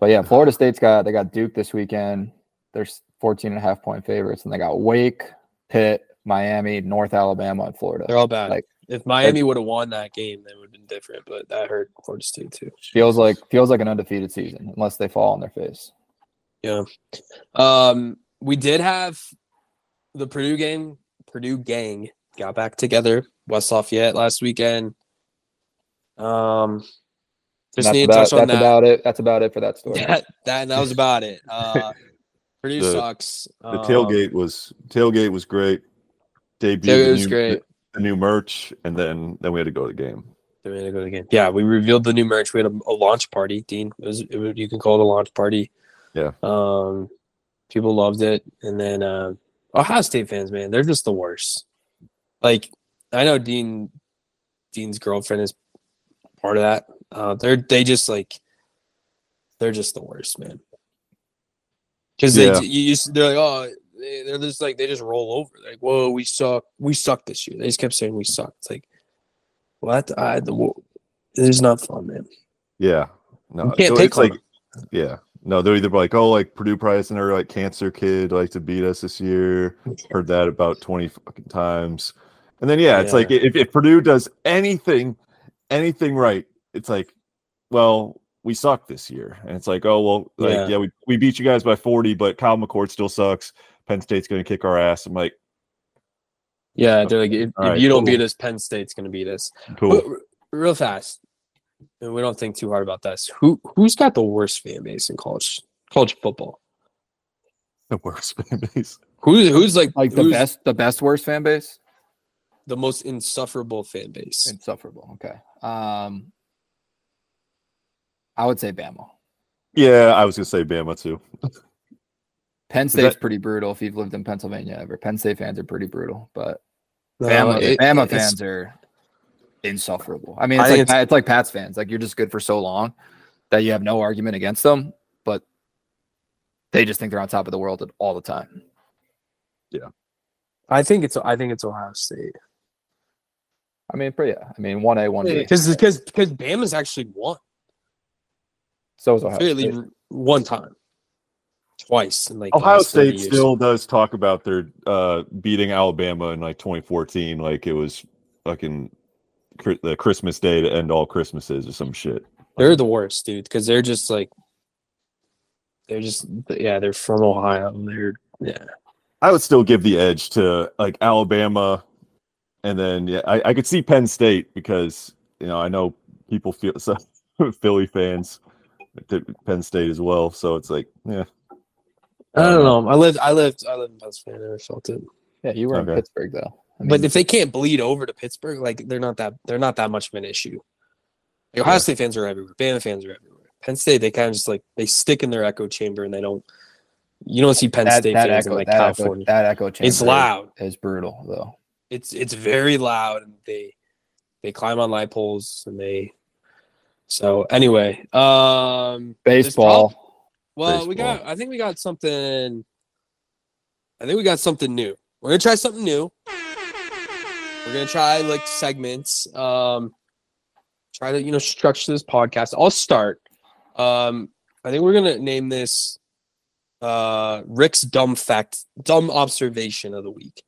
[SPEAKER 2] But yeah, Florida State's got they got Duke this weekend. They're s- 14 and a half point favorites, and they got Wake, Pitt, Miami, North Alabama, and Florida.
[SPEAKER 1] They're all bad.
[SPEAKER 2] Like-
[SPEAKER 1] if Miami would have won that game, that would have been different. But that hurt Florida State too.
[SPEAKER 2] Feels like feels like an undefeated season, unless they fall on their face. Yeah.
[SPEAKER 1] Um, we did have the Purdue game. Purdue gang got back together. West Lafayette last weekend. Um, just
[SPEAKER 2] that's
[SPEAKER 1] need to
[SPEAKER 2] about,
[SPEAKER 1] touch on
[SPEAKER 2] that's
[SPEAKER 1] that.
[SPEAKER 2] about it. That's about it for that story.
[SPEAKER 1] that, that and that was about it. Uh, Purdue
[SPEAKER 3] The-
[SPEAKER 1] sucks.
[SPEAKER 3] The
[SPEAKER 1] Um,
[SPEAKER 3] tailgate was tailgate was great. Debut
[SPEAKER 1] Tailgate
[SPEAKER 3] the
[SPEAKER 1] was
[SPEAKER 3] new,
[SPEAKER 1] great.
[SPEAKER 3] The new merch, and then then we had to go to the game.
[SPEAKER 1] They're gonna go to the game. Yeah, we revealed the new merch. We had a, a launch party, Dean. It was, it was you can call it a launch party.
[SPEAKER 3] Yeah.
[SPEAKER 1] Um, people loved it, and then uh, Ohio State fans, man, they're just the worst. Like I know Dean, Dean's girlfriend is part of that. Uh, they're they just like they're just the worst, man. Because
[SPEAKER 3] Yeah.
[SPEAKER 1] they you, you they're like oh they, they're just like they just roll over like whoa we suck we suck this year. They just kept saying we suck. It's like what I the wo- it is not fun, man.
[SPEAKER 3] Yeah. No,
[SPEAKER 1] You can't
[SPEAKER 3] so
[SPEAKER 1] pick
[SPEAKER 3] it's like yeah. No, they're either like, oh, like Purdue probably isn't their like cancer kid like to beat us this year. Heard that about twenty fucking times. And then yeah, it's
[SPEAKER 1] Yeah.
[SPEAKER 3] like if, if Purdue does anything, anything right, it's like, well, we suck this year. And it's like, oh well, like
[SPEAKER 1] Yeah.
[SPEAKER 3] yeah, we, we beat you guys by 40, but Kyle McCord still sucks. Penn State's gonna kick our ass. I'm like,
[SPEAKER 1] Yeah, they're like if, if
[SPEAKER 3] right,
[SPEAKER 1] you don't
[SPEAKER 3] cool.
[SPEAKER 1] beat us, Penn State's gonna beat us.
[SPEAKER 3] cool.
[SPEAKER 1] Who- real fast, and we don't think too hard about this. Who who's got the worst fan base in college college football?
[SPEAKER 3] the worst fan base.
[SPEAKER 1] Who who's like
[SPEAKER 2] Like the best, the best worst fan base.
[SPEAKER 1] the most insufferable fan base?
[SPEAKER 2] Insufferable. Okay. Um, I would say Bama.
[SPEAKER 3] Yeah, I was gonna say Bama too.
[SPEAKER 2] Penn
[SPEAKER 3] that-
[SPEAKER 2] State's pretty brutal. If you've lived in Pennsylvania ever, Penn State fans are pretty brutal, but
[SPEAKER 1] No,
[SPEAKER 2] Bama,
[SPEAKER 1] it-
[SPEAKER 2] Bama fans are insufferable. I mean,
[SPEAKER 1] I
[SPEAKER 2] it's like it's, it's like Pats fans. Like you're just good for so long that you have no argument against them, but they just think they're on top of the world all the time.
[SPEAKER 1] Yeah, I think it's I think it's Ohio State
[SPEAKER 2] I mean, but yeah, I mean, one A, one B.
[SPEAKER 1] because because because Bama's actually won
[SPEAKER 2] So is Ohio
[SPEAKER 1] fairly
[SPEAKER 2] State.
[SPEAKER 1] r- one time, twice in like
[SPEAKER 3] Ohio State still does talk about their uh, beating Alabama in like 2014, like it was fucking the Christmas day to end all Christmases or some shit.
[SPEAKER 1] They're the worst, dude, because they're just like They're just yeah, they're from Ohio. They're yeah.
[SPEAKER 3] I would still give the edge to like Alabama, and then yeah, I, I could see Penn State because you know I know people feel so Philly fans, Penn State as well. So it's like yeah,
[SPEAKER 1] I don't know. I lived I lived I lived in Pennsylvania. I never felt it.
[SPEAKER 2] Yeah, you were in Pittsburgh though. I
[SPEAKER 1] But if they can't bleed over to Pittsburgh, like they're not that they're not that much of an issue. Like, Ohio
[SPEAKER 2] Yeah.
[SPEAKER 1] State fans are everywhere. Bama fans are everywhere. Penn State, they kind of just like they stick in their echo chamber and they don't. You don't see Penn
[SPEAKER 2] that,
[SPEAKER 1] State
[SPEAKER 2] that
[SPEAKER 1] fans
[SPEAKER 2] echo,
[SPEAKER 1] in like
[SPEAKER 2] that echo,
[SPEAKER 1] California.
[SPEAKER 2] that echo chamber
[SPEAKER 1] it's loud.
[SPEAKER 2] is brutal though.
[SPEAKER 1] It's it's very loud and they they climb on light poles and they. So anyway, um,
[SPEAKER 2] Baseball.
[SPEAKER 1] Well, we got. I think we got something. I think we got something new. We're gonna try something new. We're gonna try like segments. Um, try to you know structure this podcast. I'll start. Um, I think we're gonna name this uh Ric's dumb fact, dumb observation of the week.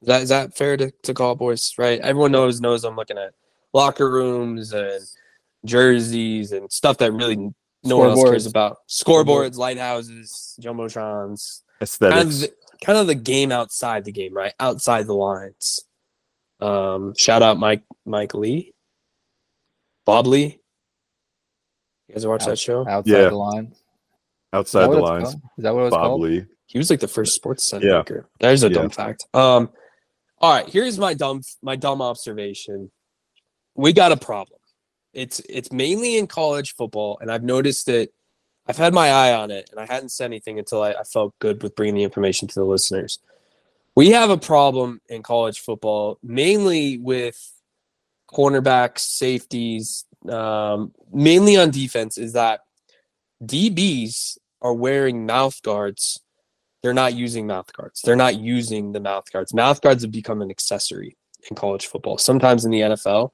[SPEAKER 1] Is that is that fair to, to call boys? Right? Everyone knows knows I'm looking at locker rooms and jerseys and stuff that really no one else cares
[SPEAKER 2] Scoreboards.
[SPEAKER 1] about. Scoreboards, lighthouses, jumbotrons, kind of,
[SPEAKER 3] aesthetics.
[SPEAKER 1] the, kind of the game outside the game, right? Outside the lines. Um, shout out Mike Mike Lee, Bob Ley. You guys watch
[SPEAKER 2] Out-
[SPEAKER 1] that show?
[SPEAKER 2] outside
[SPEAKER 3] Yeah.
[SPEAKER 2] the lines.
[SPEAKER 3] Outside the lines.
[SPEAKER 2] called? Is that what it was
[SPEAKER 3] Bob
[SPEAKER 2] called?
[SPEAKER 3] Lee.
[SPEAKER 1] He was like the first sports center
[SPEAKER 3] Yeah.
[SPEAKER 1] maker. There's a dumb fact. Um, all right, here's my dumb my dumb observation. We got a problem. It's it's mainly in college football, and I've noticed that I've had my eye on it, and I hadn't said anything until I, I felt good with bringing the information to the listeners. We have a problem in college football, mainly with cornerbacks, safeties, um, mainly on defense. Is that DBs are wearing mouth guards they're not using mouth guards. They're not using the mouth guards. Mouth guards have become an accessory in college football. Sometimes in the NFL,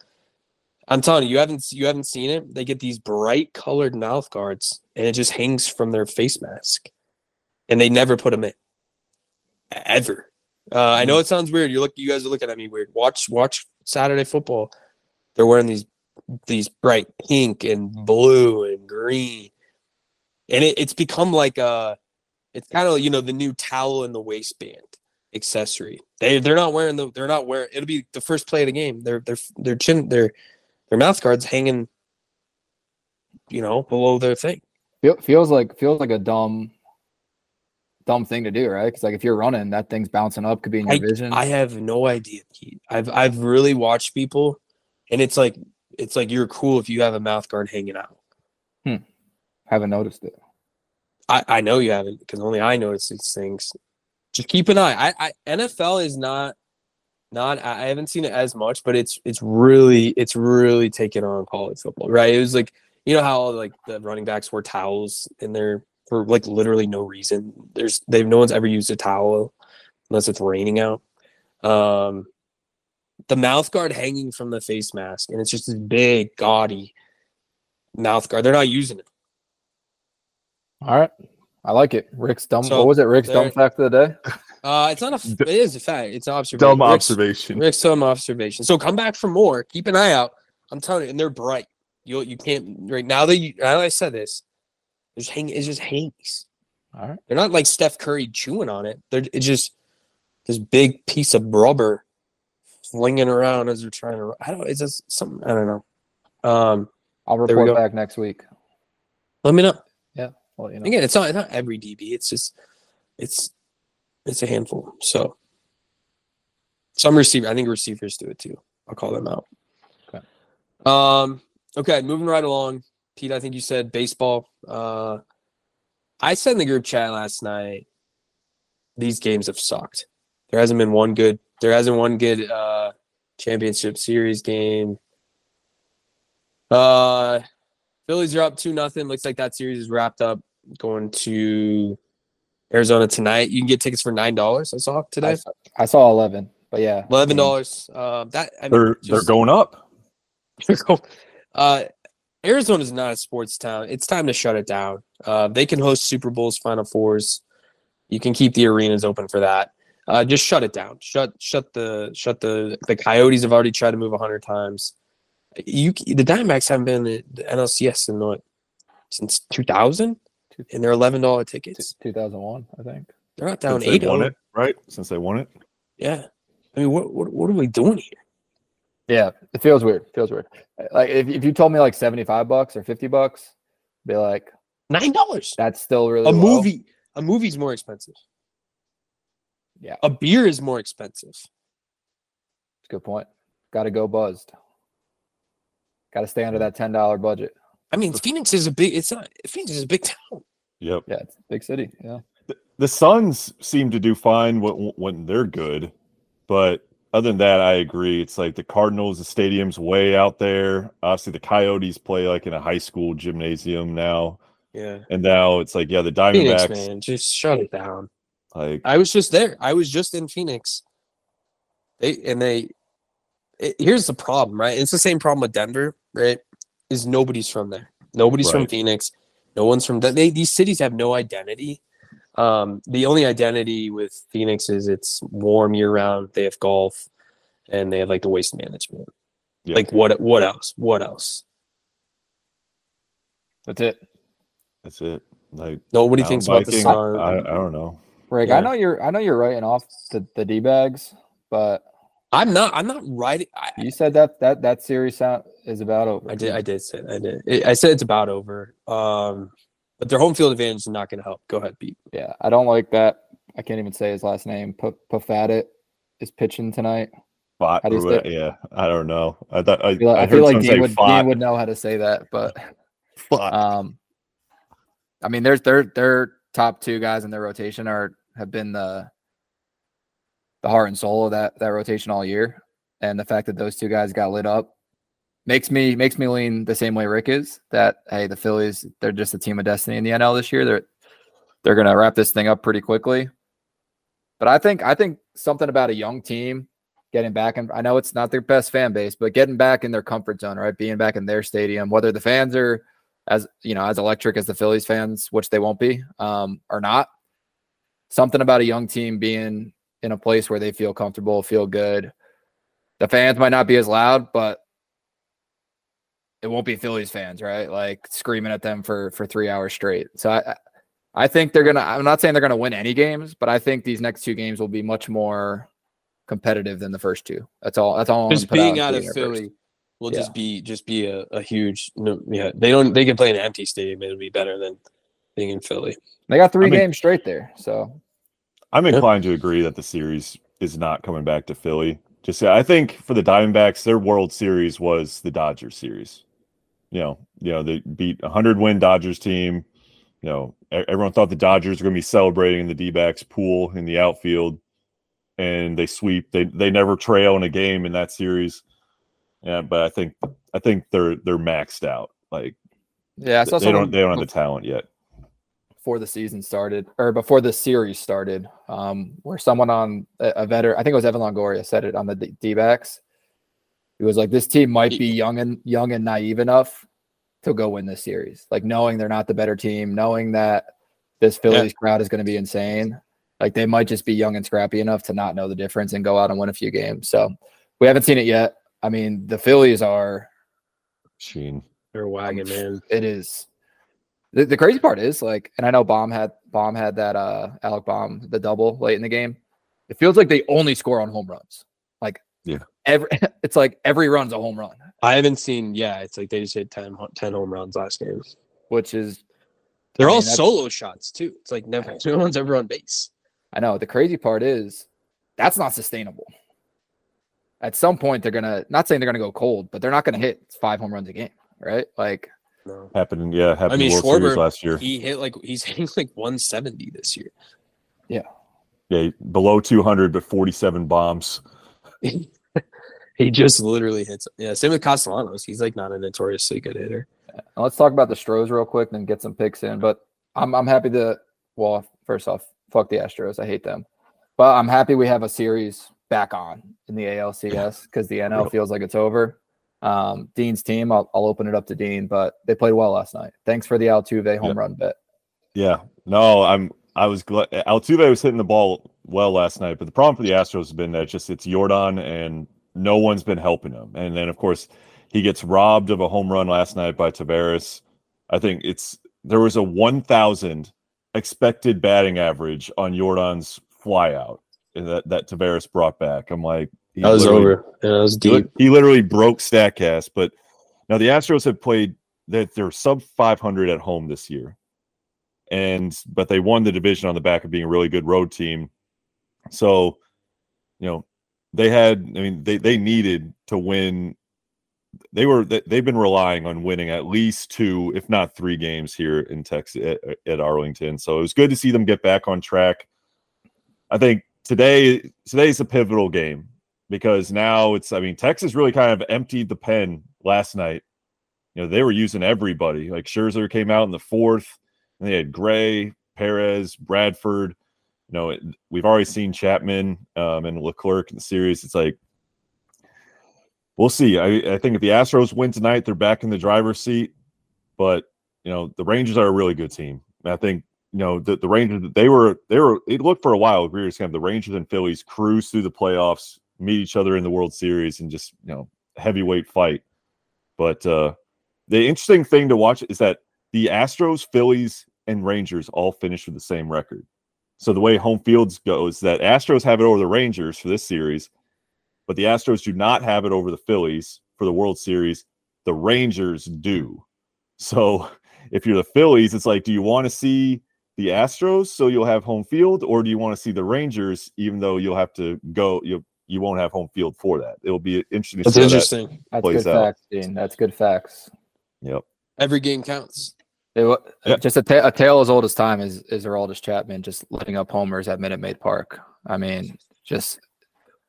[SPEAKER 1] I'm telling you, you haven't you haven't seen it. They get these bright colored mouth guards, and it just hangs from their face mask, and they never put them in ever. Uh, I know it sounds weird. You look, you guys are looking at me weird. Watch watch Saturday football. They're wearing these these bright pink and blue and green, and it, it's become like a it's kind of you know the new towel in the waistband accessory. They they're not wearing the they're not wearing it'll be the first play of the game. Their their their chin their their mouth guards hanging, you know, below their thing.
[SPEAKER 2] Feel, feels like feels like a dumb, dumb thing to do, right? Because like if you're running, that thing's bouncing up, could be in your vision.
[SPEAKER 1] I have no idea. Pete. I've I've really watched people, and it's like it's like you're cool if you have a mouth guard hanging out. Hmm.
[SPEAKER 2] haven't noticed it.
[SPEAKER 1] I, I know you haven't because only I notice these things. Just keep an eye. I, I NFL is not not I haven't seen it as much, but it's it's really it's really taken on college football, right? It was like you know how like the running backs wear towels in there for like literally no reason. There's they've no one's ever used a towel unless it's raining out. Um the mouth guard hanging from the face mask, and it's just this big, gaudy mouth guard. They're not using it.
[SPEAKER 2] All right, I like it. Ric's dumb.
[SPEAKER 1] So,
[SPEAKER 2] what was it? Ric's
[SPEAKER 1] there-
[SPEAKER 2] dumb fact of the day.
[SPEAKER 1] Uh, it's not a. It is a fact. It's an observation.
[SPEAKER 3] Dumb
[SPEAKER 1] Ric's,
[SPEAKER 3] observation.
[SPEAKER 1] Ric's dumb observation. So come back for more. Keep an eye out. I'm telling you, and they're bright. You you can't right now that you now that I said this. There's hang. It's just hangs.
[SPEAKER 2] All right,
[SPEAKER 1] They're not like Steph Curry chewing on it. They're it's just this big piece of rubber flinging around as they're trying to. I don't. It's just something. I don't know. Um,
[SPEAKER 2] I'll report back next week.
[SPEAKER 1] let me know.
[SPEAKER 2] Well, you know,
[SPEAKER 1] Again, it's not it's not every DB. It's just it's it's a handful. So some receiver, I think receivers do it too. I'll call them out.
[SPEAKER 2] Okay.
[SPEAKER 1] Um. Okay, moving right along. Pete, I think you said baseball. Uh, I said in the group chat last night. These games have sucked. There hasn't been one good. There hasn't one good uh, championship series game. Uh, Phillies are up two nothing. Looks like that series is wrapped up. Going to Arizona tonight. You can get tickets for nine dollars. I saw
[SPEAKER 2] I,
[SPEAKER 1] today.
[SPEAKER 2] saw- I saw eleven, but yeah,
[SPEAKER 1] Eleven dollars. Uh, that I mean,
[SPEAKER 3] They're they're going up.
[SPEAKER 1] uh, Arizona is not a sports town. It's time to shut it down. Uh, they can host Super Bowls, Final Fours. You can keep the arenas open for that. Uh, just shut it down. Shut shut the shut the the Coyotes have already tried to move a hundred times. You the Diamondbacks haven't been in the NLCS in what since two thousand. And they're eleven dollar tickets.
[SPEAKER 2] 2001, I think.
[SPEAKER 1] They're not down
[SPEAKER 3] Since they
[SPEAKER 1] eight.
[SPEAKER 3] won
[SPEAKER 1] oh.
[SPEAKER 3] it, right? Since they won it.
[SPEAKER 1] Yeah. I mean, what, what what are we doing here?
[SPEAKER 2] Yeah, it feels weird. Feels weird. Like if, if you told me like 75 bucks or 50 bucks, be like,
[SPEAKER 1] Nine dollars.
[SPEAKER 2] that's still really
[SPEAKER 1] A
[SPEAKER 2] low.
[SPEAKER 1] movie. A movie's more expensive.
[SPEAKER 2] Yeah.
[SPEAKER 1] A beer is more expensive.
[SPEAKER 2] It's a good point. Got to go buzzed. Got to stay under that $10 budget.
[SPEAKER 1] I mean, Phoenix is a big. It's not. Phoenix is a big town.
[SPEAKER 3] Yep.
[SPEAKER 2] Yeah, it's a big city. Yeah.
[SPEAKER 3] The Suns seem to do fine when, when they're good, but other than that, I agree. It's like the Cardinals, the stadium's way out there. Obviously, the Coyotes play like in a high school gymnasium now,
[SPEAKER 1] Yeah.
[SPEAKER 3] and now it's like yeah, the
[SPEAKER 1] Phoenix,
[SPEAKER 3] Diamondbacks.
[SPEAKER 1] man, just shut it down.
[SPEAKER 3] Like
[SPEAKER 1] I was just there. I was just in Phoenix. They and they. it- here's the problem, right? It's the same problem with Denver, right? Is nobody's from there. Nobody's from Phoenix. No one's from. They, these cities have no identity. Um, the only identity with Phoenix is it's warm year round. They have golf, and they have like the waste management.
[SPEAKER 3] Yeah.
[SPEAKER 1] Like what? What else? What else?
[SPEAKER 2] That's it.
[SPEAKER 3] that's it. Like
[SPEAKER 1] Nobody
[SPEAKER 3] mountain
[SPEAKER 1] thinks about the sun.
[SPEAKER 3] I, I don't know.
[SPEAKER 2] Ric,
[SPEAKER 1] Yeah.
[SPEAKER 2] I know you're I know you're writing off the, the D bags, but
[SPEAKER 1] I'm not. I'm not writing. I,
[SPEAKER 2] you said that that that series sound is about over.
[SPEAKER 1] I did. I did say. I did. I- I said it's about over. Um, but their home field advantage is not going to help. Go ahead, Pete.
[SPEAKER 2] Yeah, I don't like that. I can't even say his last name. P- Pafadit is pitching tonight.
[SPEAKER 3] Fought,
[SPEAKER 2] How do you say
[SPEAKER 3] yeah, I don't know. I thought I,
[SPEAKER 2] I feel like,
[SPEAKER 3] I
[SPEAKER 2] I
[SPEAKER 3] heard
[SPEAKER 2] feel like Dean would. Dean would know how to say that, but
[SPEAKER 3] Fought.
[SPEAKER 2] um, I mean, there's their their top two guys in their rotation are have been the the heart and soul of that that rotation all year, and the fact that those two guys got lit up makes me makes me lean the same way Ric is. That hey, the Phillies they're just a team of destiny in the NL this year. They're they're gonna wrap this thing up pretty quickly. But I think I think something about a young team getting back and I know it's not their best fan base, but getting back in their comfort zone, right? Being back in their stadium, whether the fans are as you know, as electric as the Phillies fans, which they won't be, um, or not. Something about a young team being in a place where they feel comfortable, feel good. The fans might not be as loud, but it won't be Phillies fans, right? Like screaming at them for for three hours straight. So I, I- I think they're gonna. I'm not saying they're gonna win any games, but I think these next two games will be much more competitive than the first two. That's all. That's all. I'm
[SPEAKER 1] Just
[SPEAKER 2] gonna
[SPEAKER 1] being
[SPEAKER 2] out
[SPEAKER 1] out of
[SPEAKER 2] the universe.
[SPEAKER 1] Philly will
[SPEAKER 2] Yeah.
[SPEAKER 1] just be just be a, a huge. No, yeah, they don't. They can play in an empty stadium. It'll be better than being in Philly.
[SPEAKER 2] They got three
[SPEAKER 3] I mean-
[SPEAKER 2] games straight there. So
[SPEAKER 3] I'm inclined to agree that the series is not coming back to Philly. Just I think for the Diamondbacks, their World Series was the Dodgers series. You know, you know they beat a hundred win Dodgers team. You know, everyone thought the Dodgers were going to be celebrating in the D-backs pool in the outfield, and they sweep. They they never trail in a game in that series. Yeah, but I think I think they're they're maxed out. Like
[SPEAKER 2] yeah, I saw
[SPEAKER 3] they
[SPEAKER 2] someone
[SPEAKER 3] don't they don't have the talent yet.
[SPEAKER 2] Before the season started or before the series started, um, where someone on a, a veteran, I think it was Evan Longoria, said it on the D- D-backs. He was like, "This team might be young and young and naive enough to go win this series. Like knowing they're not the better team, knowing that this Phillies crowd is going to be insane. Like they might just be young and scrappy enough to not know the difference and go out and win a few games. So we haven't seen it yet. I mean, the Phillies are
[SPEAKER 3] Sheen.
[SPEAKER 1] They're wagon man.
[SPEAKER 2] it is the, the crazy part is like and i know Bohm had Bohm had that uh Alec Bohm the double late in the game it feels like they only score on home runs like
[SPEAKER 3] Yeah.
[SPEAKER 2] every it's like every run's a home run
[SPEAKER 1] I haven't seen. Yeah, it's like they just hit 10, 10 home runs last game.
[SPEAKER 2] which is
[SPEAKER 1] They're
[SPEAKER 2] I
[SPEAKER 1] all
[SPEAKER 2] mean, that's-
[SPEAKER 1] solo shots too. It's like never. No one's ever on base.
[SPEAKER 2] i know the crazy part is that's not sustainable at some point they're gonna not saying they're gonna go cold but they're not gonna hit five home runs a game right like
[SPEAKER 1] No.
[SPEAKER 3] Happened, yeah, happened
[SPEAKER 1] I mean,
[SPEAKER 3] in the World Series
[SPEAKER 1] Schwarber,
[SPEAKER 3] last year.
[SPEAKER 1] he hit like he's hitting like 170 this year.
[SPEAKER 3] Yeah, Yeah, below 200, but 47 bombs.
[SPEAKER 1] he just literally hits. Yeah, same with Castellanos. He's like not a notoriously good hitter.
[SPEAKER 2] Uh, let's talk about the Stros real quick, then get some picks in. But I'm I'm happy to. Well, first off, fuck the Astros. I hate them. But I'm happy we have a series back on in the ALCS because the NL feels like it's over. Um, Dean's team. I'll, I'll open it up to Dean, but they played well last night. Thanks for the Altuve home
[SPEAKER 3] Yep.
[SPEAKER 2] run bet.
[SPEAKER 3] Yeah, no, I'm. I was glad Altuve was hitting the ball well last night, but the problem for the Astros has been that just it's Yordan and no one's been helping him. And then of course he gets robbed of a home run last night by Taveras. I think it's there was a 1,000 expected batting average on Yordan's flyout that that Taveras brought back. I'm like, he
[SPEAKER 1] That was over. Yeah, that was
[SPEAKER 3] he
[SPEAKER 1] deep.
[SPEAKER 3] He literally broke Statcast, but now the Astros have played that they're sub 500 at home this year, and but they won the division on the back of being a really good road team. So, you know, they had. I mean, they they needed to win. They were they- they've been relying on winning at least two, if not three games here in Texas at, at Arlington. So it was good to see them get back on track. I think today today's a pivotal game because now it's I mean Texas really kind of emptied the pen last night. You know, they were using everybody. Like Scherzer came out in the fourth, and they had Gray, Perez, Bradford. You know, it, we've already seen Chapman um, and Leclerc in the series. It's like we'll see. I, I think if the Astros win tonight, they're back in the driver's seat. But you know, the Rangers are a really good team. And I think you know the, the Rangers they were they were it looked for a while. We were just kind of the Rangers and Phillies cruise through the playoffs, meet each other in the World Series, and just you know heavyweight fight. But uh the interesting thing to watch is that the Astros, Phillies, and Rangers all finished with the same record. So the way home fields goes, that Astros have it over the Rangers for this series, but the Astros do not have it over the Phillies for the World Series. The Rangers do. So if you're the Phillies, it's like, do you want to see the Astros so you'll have home field, or do you want to see the Rangers, even though you'll have to go, you you won't have home field for that? It'll be interesting to
[SPEAKER 1] That's
[SPEAKER 3] see. how that-
[SPEAKER 1] interesting.
[SPEAKER 2] That's good
[SPEAKER 3] out.
[SPEAKER 2] facts, Dean. That's good facts.
[SPEAKER 3] Yep.
[SPEAKER 1] Every game counts.
[SPEAKER 2] It, wa-
[SPEAKER 3] Yeah.
[SPEAKER 2] Just a, ta- a tale as old as time is is Aroldis Chapman just letting up homers at Minute Maid Park. I mean, just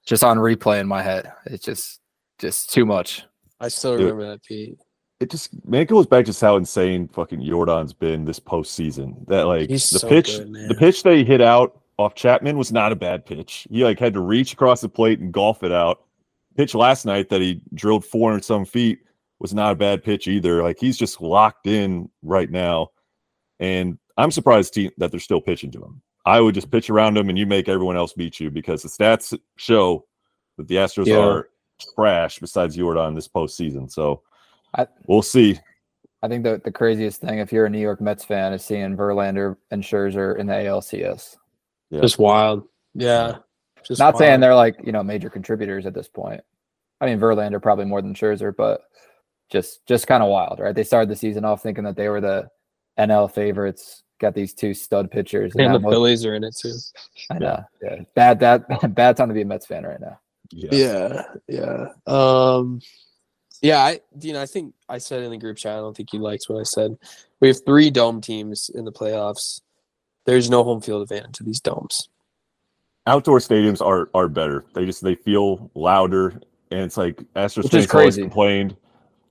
[SPEAKER 2] just on replay in my head, it's just just too much.
[SPEAKER 1] I still
[SPEAKER 3] Dude.
[SPEAKER 1] remember that, Pete.
[SPEAKER 3] it just man it goes back to how insane fucking Yordan's been this postseason. That like
[SPEAKER 1] He's
[SPEAKER 3] the
[SPEAKER 1] so
[SPEAKER 3] pitch,
[SPEAKER 1] good,
[SPEAKER 3] the pitch they hit out off Chapman was not a bad pitch. He like had to reach across the plate and golf it out. Pitch last night that he drilled 400 some feet was not a bad pitch either. Like he's just locked in right now, and I'm surprised that they're still pitching to him. I would just pitch around him and you make everyone else beat you because the stats show that the Astros
[SPEAKER 1] Yeah.
[SPEAKER 3] are trash besides Yordan this postseason. So
[SPEAKER 2] I-
[SPEAKER 3] we'll see.
[SPEAKER 2] I think the the craziest thing, if you're a New York Mets fan, is seeing Verlander and Scherzer in the ALCS.
[SPEAKER 3] Yeah.
[SPEAKER 1] Just wild. Yeah. Just
[SPEAKER 2] Not saying they're like you know major contributors at this point. I mean Verlander probably more than Scherzer, but just just kind of wild, right? They started the season off thinking that they were the NL favorites. Got these two stud pitchers.
[SPEAKER 1] And
[SPEAKER 2] now
[SPEAKER 1] the
[SPEAKER 2] most-
[SPEAKER 1] Phillies are in it too.
[SPEAKER 2] I know. Yeah. Bad that bad time to be a Mets fan right now.
[SPEAKER 1] Yeah, yeah. Um yeah, I you know, I think I said in the group chat, I don't think you liked what I said. We have three dome teams in the playoffs. There's no home field advantage to these domes.
[SPEAKER 3] outdoor stadiums are are better. They just they feel louder, and it's like Astros
[SPEAKER 2] Which
[SPEAKER 3] fans always complained.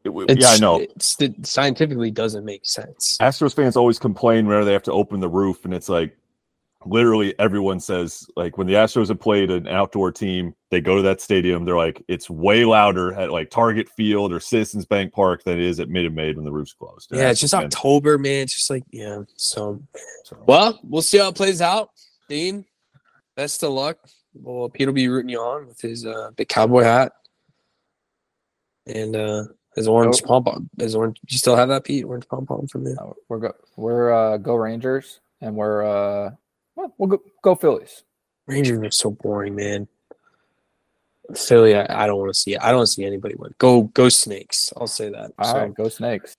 [SPEAKER 3] It- yeah, I know.
[SPEAKER 1] It's, it scientifically doesn't make sense.
[SPEAKER 3] Astros fans always complain whenever they have to open the roof, and it's like literally everyone says like when the Astros have played an outdoor team, they go to that stadium. They're like it's way louder at like Target Field or Citizens Bank Park than it is at Minute Maid when the roof's closed.
[SPEAKER 1] Yeah, it's just
[SPEAKER 3] Astros fans-
[SPEAKER 1] October, man. It's just like, yeah. So,
[SPEAKER 3] so-
[SPEAKER 1] well, we'll see how it plays out. Dean, best of luck. Well, Pete will be rooting you on with his uh, big cowboy hat and uh, his orange pom pom. His orange. You still have that, Pete? Orange pom pom from me.
[SPEAKER 2] Uh, we're go we're uh, go Rangers and we're uh well, we'll go go Phillies.
[SPEAKER 1] Rangers are so boring, man. Philly, I, I don't want to see it. I don't see anybody win. Go, go Snakes. I'll say that.
[SPEAKER 2] All
[SPEAKER 1] So-
[SPEAKER 2] right, go Snakes.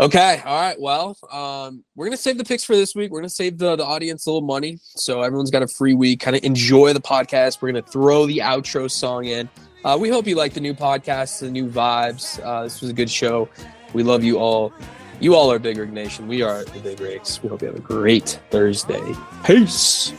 [SPEAKER 1] Okay. All right. Well, um, we're gonna save the picks for this week. We're gonna save the, the audience a little money, so everyone's got a free week. Kind of enjoy the podcast. We're gonna throw the outro song in. Uh, we hope you like the new podcast, the new vibes. Uh, this was a good show. We love you all. You all are Big Rig Nation. We are the Big Rigs. We hope you have a great Thursday. Peace.